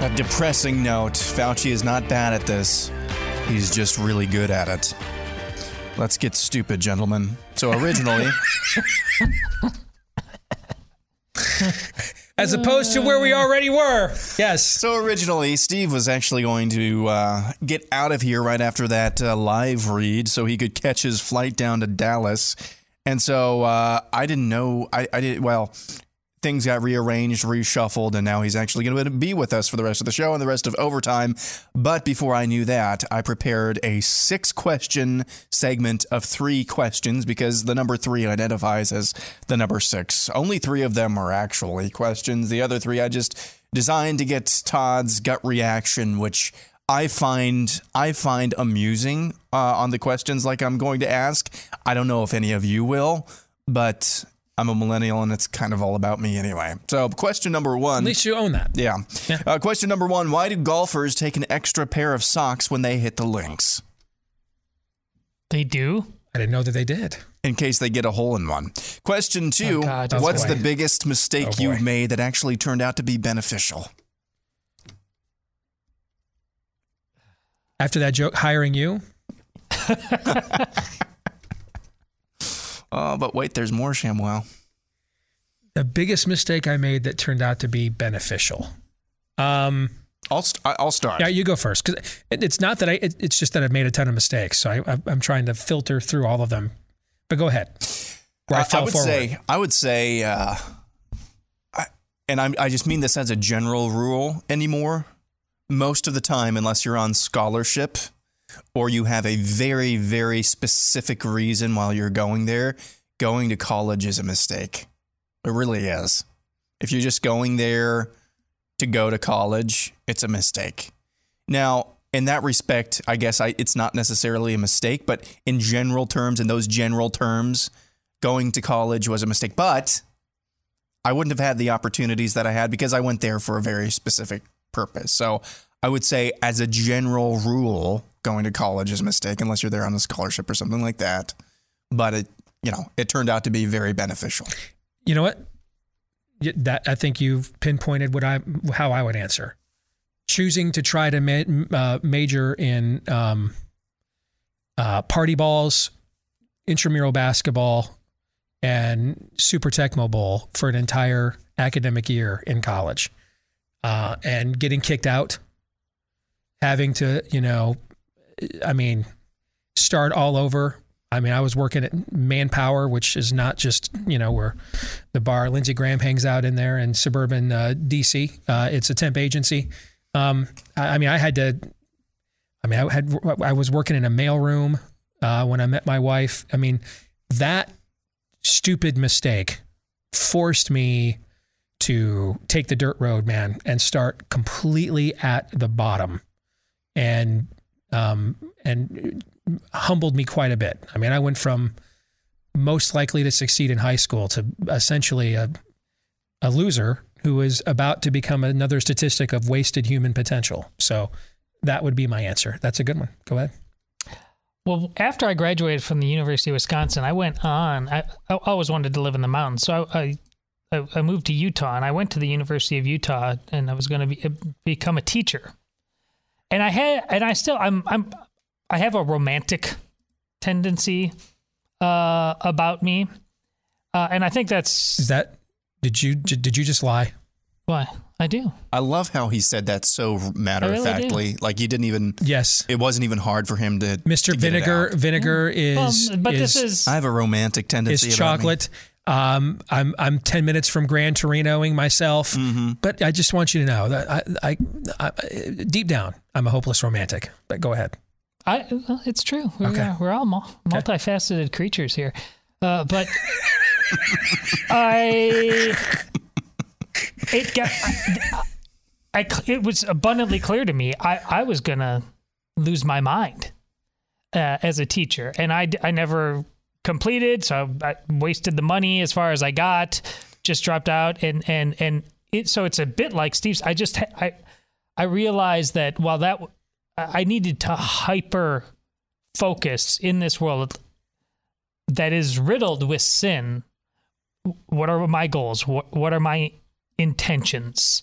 A depressing note Fauci is not bad at this, he's just really good at it. Let's get stupid, gentlemen. So originally, As opposed to where we already were. Yes. So originally, Steve was actually going to uh, get out of here right after that uh, live read so he could catch his flight down to Dallas. And so uh, I didn't know. I, I did well. Things got rearranged, reshuffled, and now he's actually going to be with us for the rest of the show and the rest of overtime. But before I knew that, I prepared a six question segment of three questions because the number three identifies as the number six. Only three of them are actually questions. The other three I just designed to get Todd's gut reaction, which I find I find amusing uh, on the questions like I'm going to ask. I don't know if any of you will, but I'm a millennial and it's kind of all about me anyway. So, question number one. At least you own that. Yeah. Uh, question number one Why do golfers take an extra pair of socks when they hit the links? They do? I didn't know that they did. In case they get a hole in one. Question two Oh, God. Oh, What's boy. the biggest mistake Oh, you've made that actually turned out to be beneficial? After that joke, hiring you. Oh, but wait, there's more, ShamWow. The biggest mistake I made that turned out to be beneficial. Um, I'll st- I- I'll start. Yeah, you go first because it, it's not that I. It, it's just that I've made a ton of mistakes, so I, I'm trying to filter through all of them. But go ahead. I, I would forward. say, I would say, uh, I, and I'm, I just mean this as a general rule anymore. Most of the time, unless you're on scholarship or you have a very, very specific reason while you're going there, going to college is a mistake. It really is. If you're just going there to go to college, it's a mistake. Now, in that respect, I guess I, it's not necessarily a mistake, but in general terms, in those general terms, going to college was a mistake. But I wouldn't have had the opportunities that I had because I went there for a very specific purpose. So I would say, as a general rule, going to college is a mistake unless you're there on a scholarship or something like that. But it, you know, it turned out to be very beneficial. You know what? That I think you've pinpointed what I how I would answer. Choosing to try to ma- uh, major in um, uh, party balls, intramural basketball, and Super Tecmo Bowl for an entire academic year in college, uh, and getting kicked out, having to you know, I mean, start all over. I mean, I was working at Manpower, which is not just you know where the bar Lindsey Graham hangs out in there in suburban uh, DC. Uh, it's a temp agency. Um, I, I mean, I had to. I mean, I had I was working in a mailroom uh, when I met my wife. I mean, that stupid mistake forced me to take the dirt road, man, and start completely at the bottom, and um, and humbled me quite a bit. I mean, I went from most likely to succeed in high school to essentially a a loser who is about to become another statistic of wasted human potential. So that would be my answer. That's a good one. Go ahead. Well, after I graduated from the University of Wisconsin, I went on. I, I always wanted to live in the mountains, so I, I I moved to Utah, and I went to the University of Utah, and I was going to be, become a teacher. And I had, and I still, I'm, I'm, I have a romantic tendency uh, about me, uh, and I think that's Is that did you did you just lie? why I do. I love how he said that so matter I of really do. factly. Like he didn't even. Yes. It wasn't even hard for him to. Mr. to get it Vinegar out. Vinegar Well, is but is, this is I have a romantic tendency. is about me. chocolate. Um, I'm I'm ten minutes from Grand Torinoing myself, Mm-hmm. but I just want you to know that I, I, I deep down I'm a hopeless romantic. But go ahead. I, well, it's true. We're, Okay. uh, we're all mul- multifaceted creatures here. Uh, but I, it got, I, I, it was abundantly clear to me I, I was going to lose my mind uh, as a teacher. And I I never completed. So I wasted the money as far as I got, just dropped out. And, and, and it, so it's a bit like Steve's. I just, I, I realized that while that, I needed to hyper focus in this world that is riddled with sin. What are my goals? What, what are my intentions?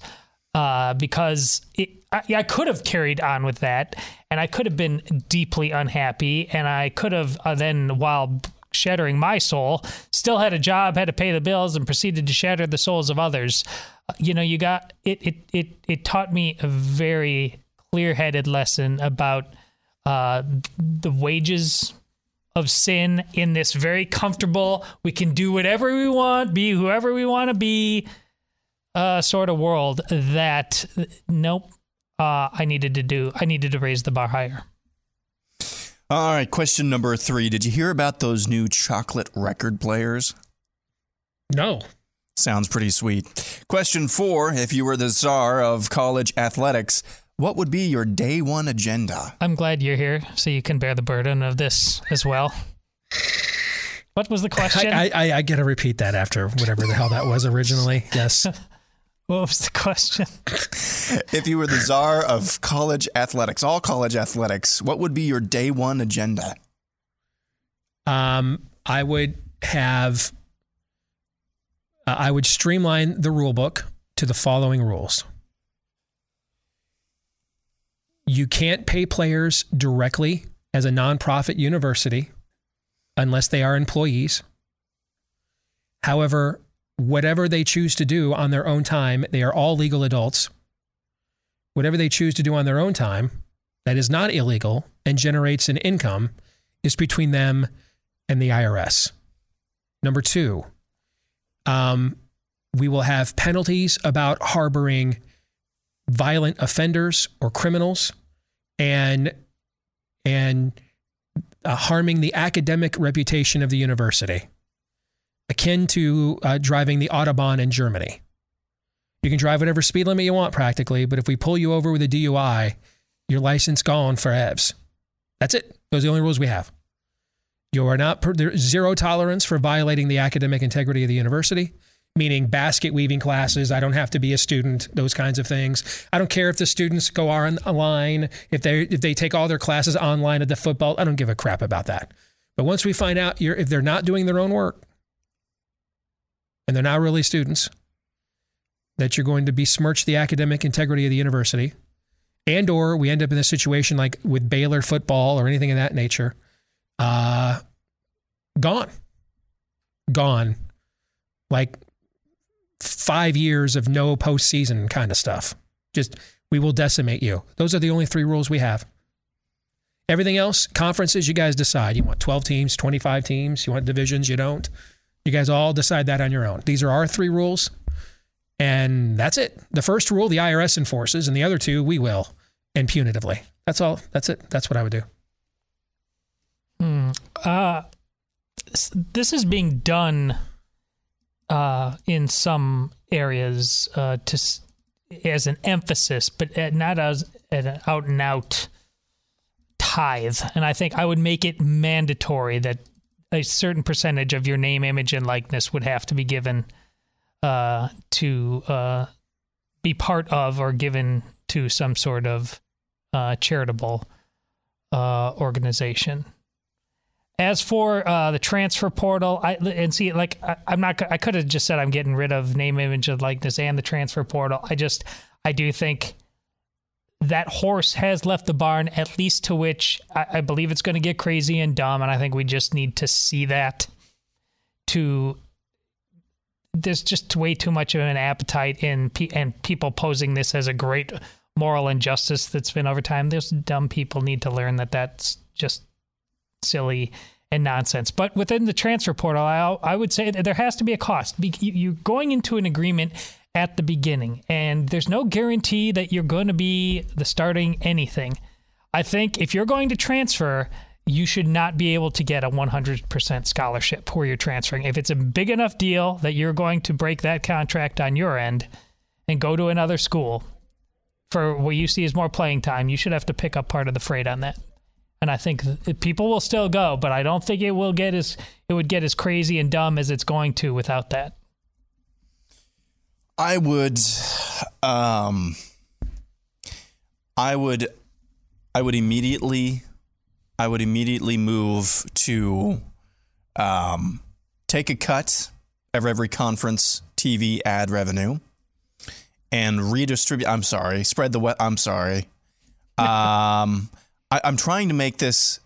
uh, because it, I, I could have carried on with that, and I could have been deeply unhappy, and I could have uh, then, while shattering my soul, still had a job, had to pay the bills, and proceeded to shatter the souls of others. Uh, you know, you got it. It it it taught me a very clear-headed lesson about uh, the wages of sin in this very comfortable, we can do whatever we want, be whoever we want to be, uh, sort of world. That nope, uh, I needed to do. I needed to raise the bar higher. All right, question number three. Did you hear about those new chocolate record players? No. Sounds pretty sweet. Question four If you were the czar of college athletics, what would be your day one agenda? I'm glad you're here so you can bear the burden of this as well. What was the question? I, I, I got to repeat that after whatever the hell that was originally. Yes. what was the question? if you were the czar of college athletics, all college athletics, what would be your day one agenda? Um, I would have, uh, I would streamline the rule book to the following rules. You can't pay players directly as a nonprofit university unless they are employees. However, whatever they choose to do on their own time, they are all legal adults. Whatever they choose to do on their own time that is not illegal and generates an income is between them and the IRS. Number two, um, we will have penalties about harboring violent offenders or criminals and and uh, harming the academic reputation of the university, akin to uh, driving the Autobahn in Germany. You can drive whatever speed limit you want practically, but if we pull you over with a DUI, your license gone for EVs. That's it. Those are the only rules we have. You are not there's zero tolerance for violating the academic integrity of the university meaning basket weaving classes. I don't have to be a student, those kinds of things. I don't care if the students go online, if they if they take all their classes online at the football. I don't give a crap about that. But once we find out if they're not doing their own work and they're not really students, that you're going to besmirch the academic integrity of the university, and or we end up in a situation like with Baylor football or anything of that nature, uh, gone, gone. Like five years of no postseason kind of stuff. Just we will decimate you. Those are the only three rules we have. Everything else, conferences, you guys decide. You want 12 teams, 25 teams, you want divisions, you don't. You guys all decide that on your own. These are our three rules. And that's it. The first rule, the IRS enforces, and the other two, we will, and punitively. That's all. That's it. That's what I would do. Hmm. Uh, this is being done uh, in some areas uh, to as an emphasis, but not as an out and out tithe. And I think I would make it mandatory that a certain percentage of your name, image, and likeness would have to be given uh, to uh, be part of or given to some sort of uh, charitable uh, organization. As for uh, the transfer portal, I and see like I, am not. I could have just said I'm getting rid of name, image, and likeness and the transfer portal. I just I do think that horse has left the barn. At least to which I, I believe it's going to get crazy and dumb, and I think we just need to see that. To there's just way too much of an appetite in and people posing this as a great moral injustice that's been over time. There's dumb people need to learn that that's just silly and nonsense. But within the transfer portal, I, I would say that there has to be a cost. You're going into an agreement at the beginning, and there's no guarantee that you're going to be the starting anything. I think if you're going to transfer, you should not be able to get a 100% scholarship where you're transferring. If it's a big enough deal that you're going to break that contract on your end and go to another school for what you see as more playing time, you should have to pick up part of the freight on that and I think people will still go, but I don't think it will get as it would get as crazy and dumb as it's going to without that. I would, um, I would, I would immediately, I would immediately move to, um, take a cut of every conference TV ad revenue and redistribute. I'm sorry, spread the. We- I'm sorry. Um, I, I'm trying to make this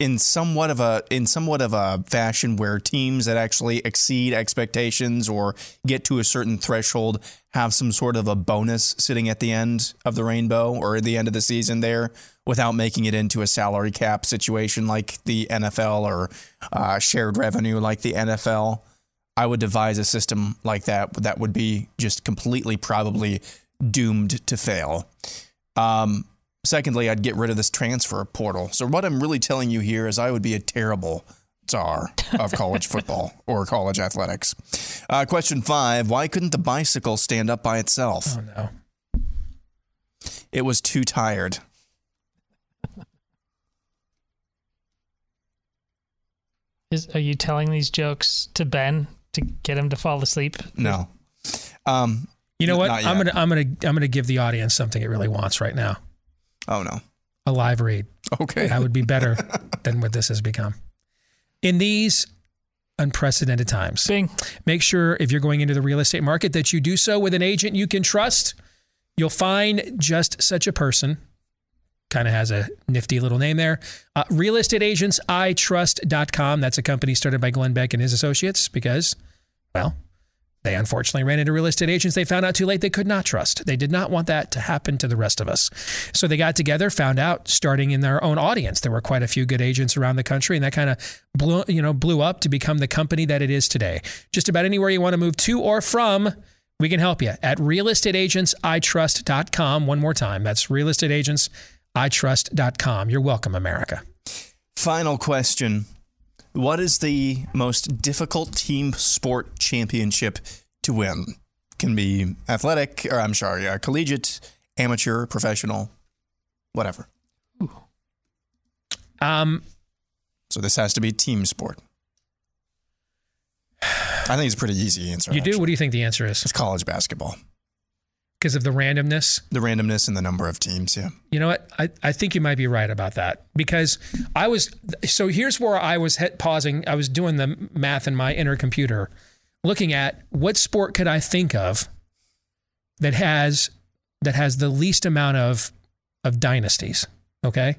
in somewhat of a in somewhat of a fashion where teams that actually exceed expectations or get to a certain threshold have some sort of a bonus sitting at the end of the rainbow or at the end of the season there without making it into a salary cap situation like the NFL or uh, shared revenue like the NFL. I would devise a system like that that would be just completely probably doomed to fail. Um, secondly, I'd get rid of this transfer portal. So what I'm really telling you here is I would be a terrible czar of college football or college athletics. Uh, question five: Why couldn't the bicycle stand up by itself? Oh no. It was too tired. Is, are you telling these jokes to Ben to get him to fall asleep? No. Um, You know what? I'm gonna I'm gonna I'm gonna give the audience something it really wants right now. Oh no. A live read. Okay. That would be better than what this has become. In these unprecedented times, make sure if you're going into the real estate market that you do so with an agent you can trust. You'll find just such a person. Kind of has a nifty little name there. Uh, realestateagentsitrust.com. That's a company started by Glenn Beck and his associates because, well, they unfortunately ran into real estate agents they found out too late they could not trust. They did not want that to happen to the rest of us. So they got together, found out, starting in their own audience, there were quite a few good agents around the country, and that kind of blew, you know, blew up to become the company that it is today. Just about anywhere you want to move to or from, we can help you at realestateagentsitrust.com. One more time. That's realestateagentsitrust.com. You're welcome, America. Final question. What is the most difficult team sport championship to win? Can be athletic, or I'm sorry, uh, collegiate, amateur, professional, whatever. Um, so this has to be team sport. I think it's a pretty easy answer. You do? What do you think the answer is? It's college basketball. Because of the randomness? The randomness and the number of teams, yeah. You know what? I, I think you might be right about that because I was. So here's where I was hit, pausing. I was doing the math in my inner computer, looking at what sport could I think of that has that has the least amount of of dynasties. Okay,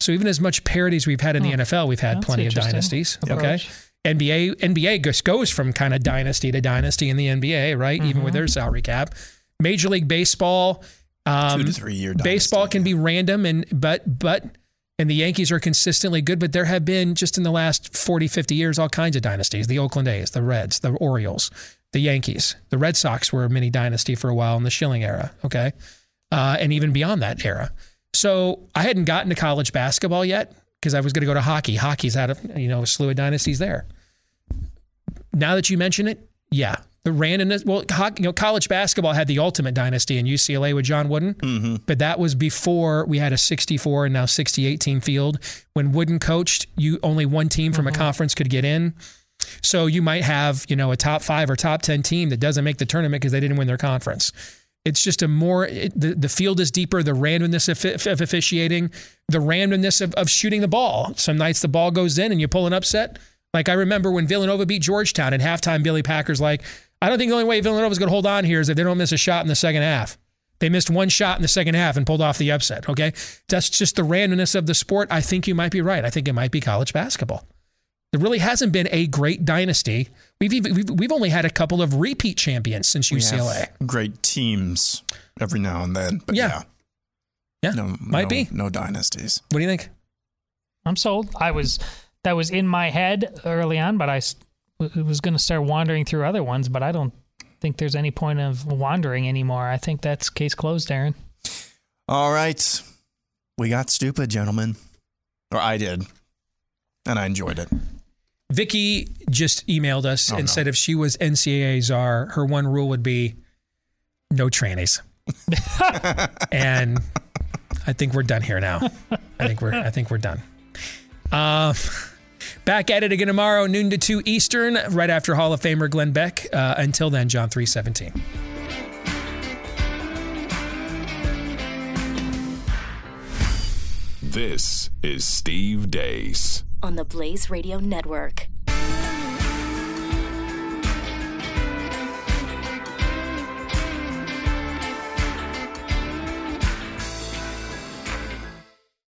so even as much parodies we've had in the NFL, we've had That's plenty of interesting dynasties. Okay. NBA NBA goes, goes from kind of dynasty to dynasty in the NBA, right? Even with Mhm. their salary cap. Major League Baseball, um, Two to three year baseball can be random, and but but and the Yankees are consistently good, but there have been just in the last 40, 50 years all kinds of dynasties. The Oakland A's, the Reds, the Orioles, the Yankees, the Red Sox were a mini dynasty for a while in the Schilling era. Okay, uh, and even beyond that era. So I hadn't gotten to college basketball yet because I was going to go to hockey. Hockey's had a you know a slew of dynasties there. Now that you mention it, yeah, the randomness. Well, you know, college basketball had the ultimate dynasty in UCLA with John Wooden, Mm-hmm. but that was before we had a 64 and now 68 team field. When Wooden coached, you only one team from a conference could get in. So you might have, you know, a top five or top 10 team that doesn't make the tournament because they didn't win their conference. It's just a more, it, the, the field is deeper, the randomness of, of officiating, the randomness of, of shooting the ball. Some nights the ball goes in and you pull an upset. Like I remember when Villanova beat Georgetown at halftime, Billy Packer's like, I don't think the only way Villanova is going to hold on here is if they don't miss a shot in the second half. They missed one shot in the second half and pulled off the upset. Okay. That's just the randomness of the sport. I think you might be right. I think it might be college basketball. There really hasn't been a great dynasty. We've even, we've, we've only had a couple of repeat champions since We UCLA. have great teams every now and then, but Yeah. yeah, Yeah, no, might no- be. no dynasties. What do you think? I'm sold. I was that was in my head early on, but I s- w- was going to start wandering through other ones, but I don't think there's any point of wandering anymore. I think that's case closed, Aaron. All right, we got stupid, gentlemen, or I did, and I enjoyed it. Vicky just emailed us Oh, and no. said if she was NCAA czar, her one rule would be no trannies. and I think we're done here now. I think we're I think we're done. Um, back at it again tomorrow, noon to two Eastern, right after Hall of Famer Glenn Beck. Uh, until then, John three seventeen. This is Steve Deace. on the Blaze Radio Network.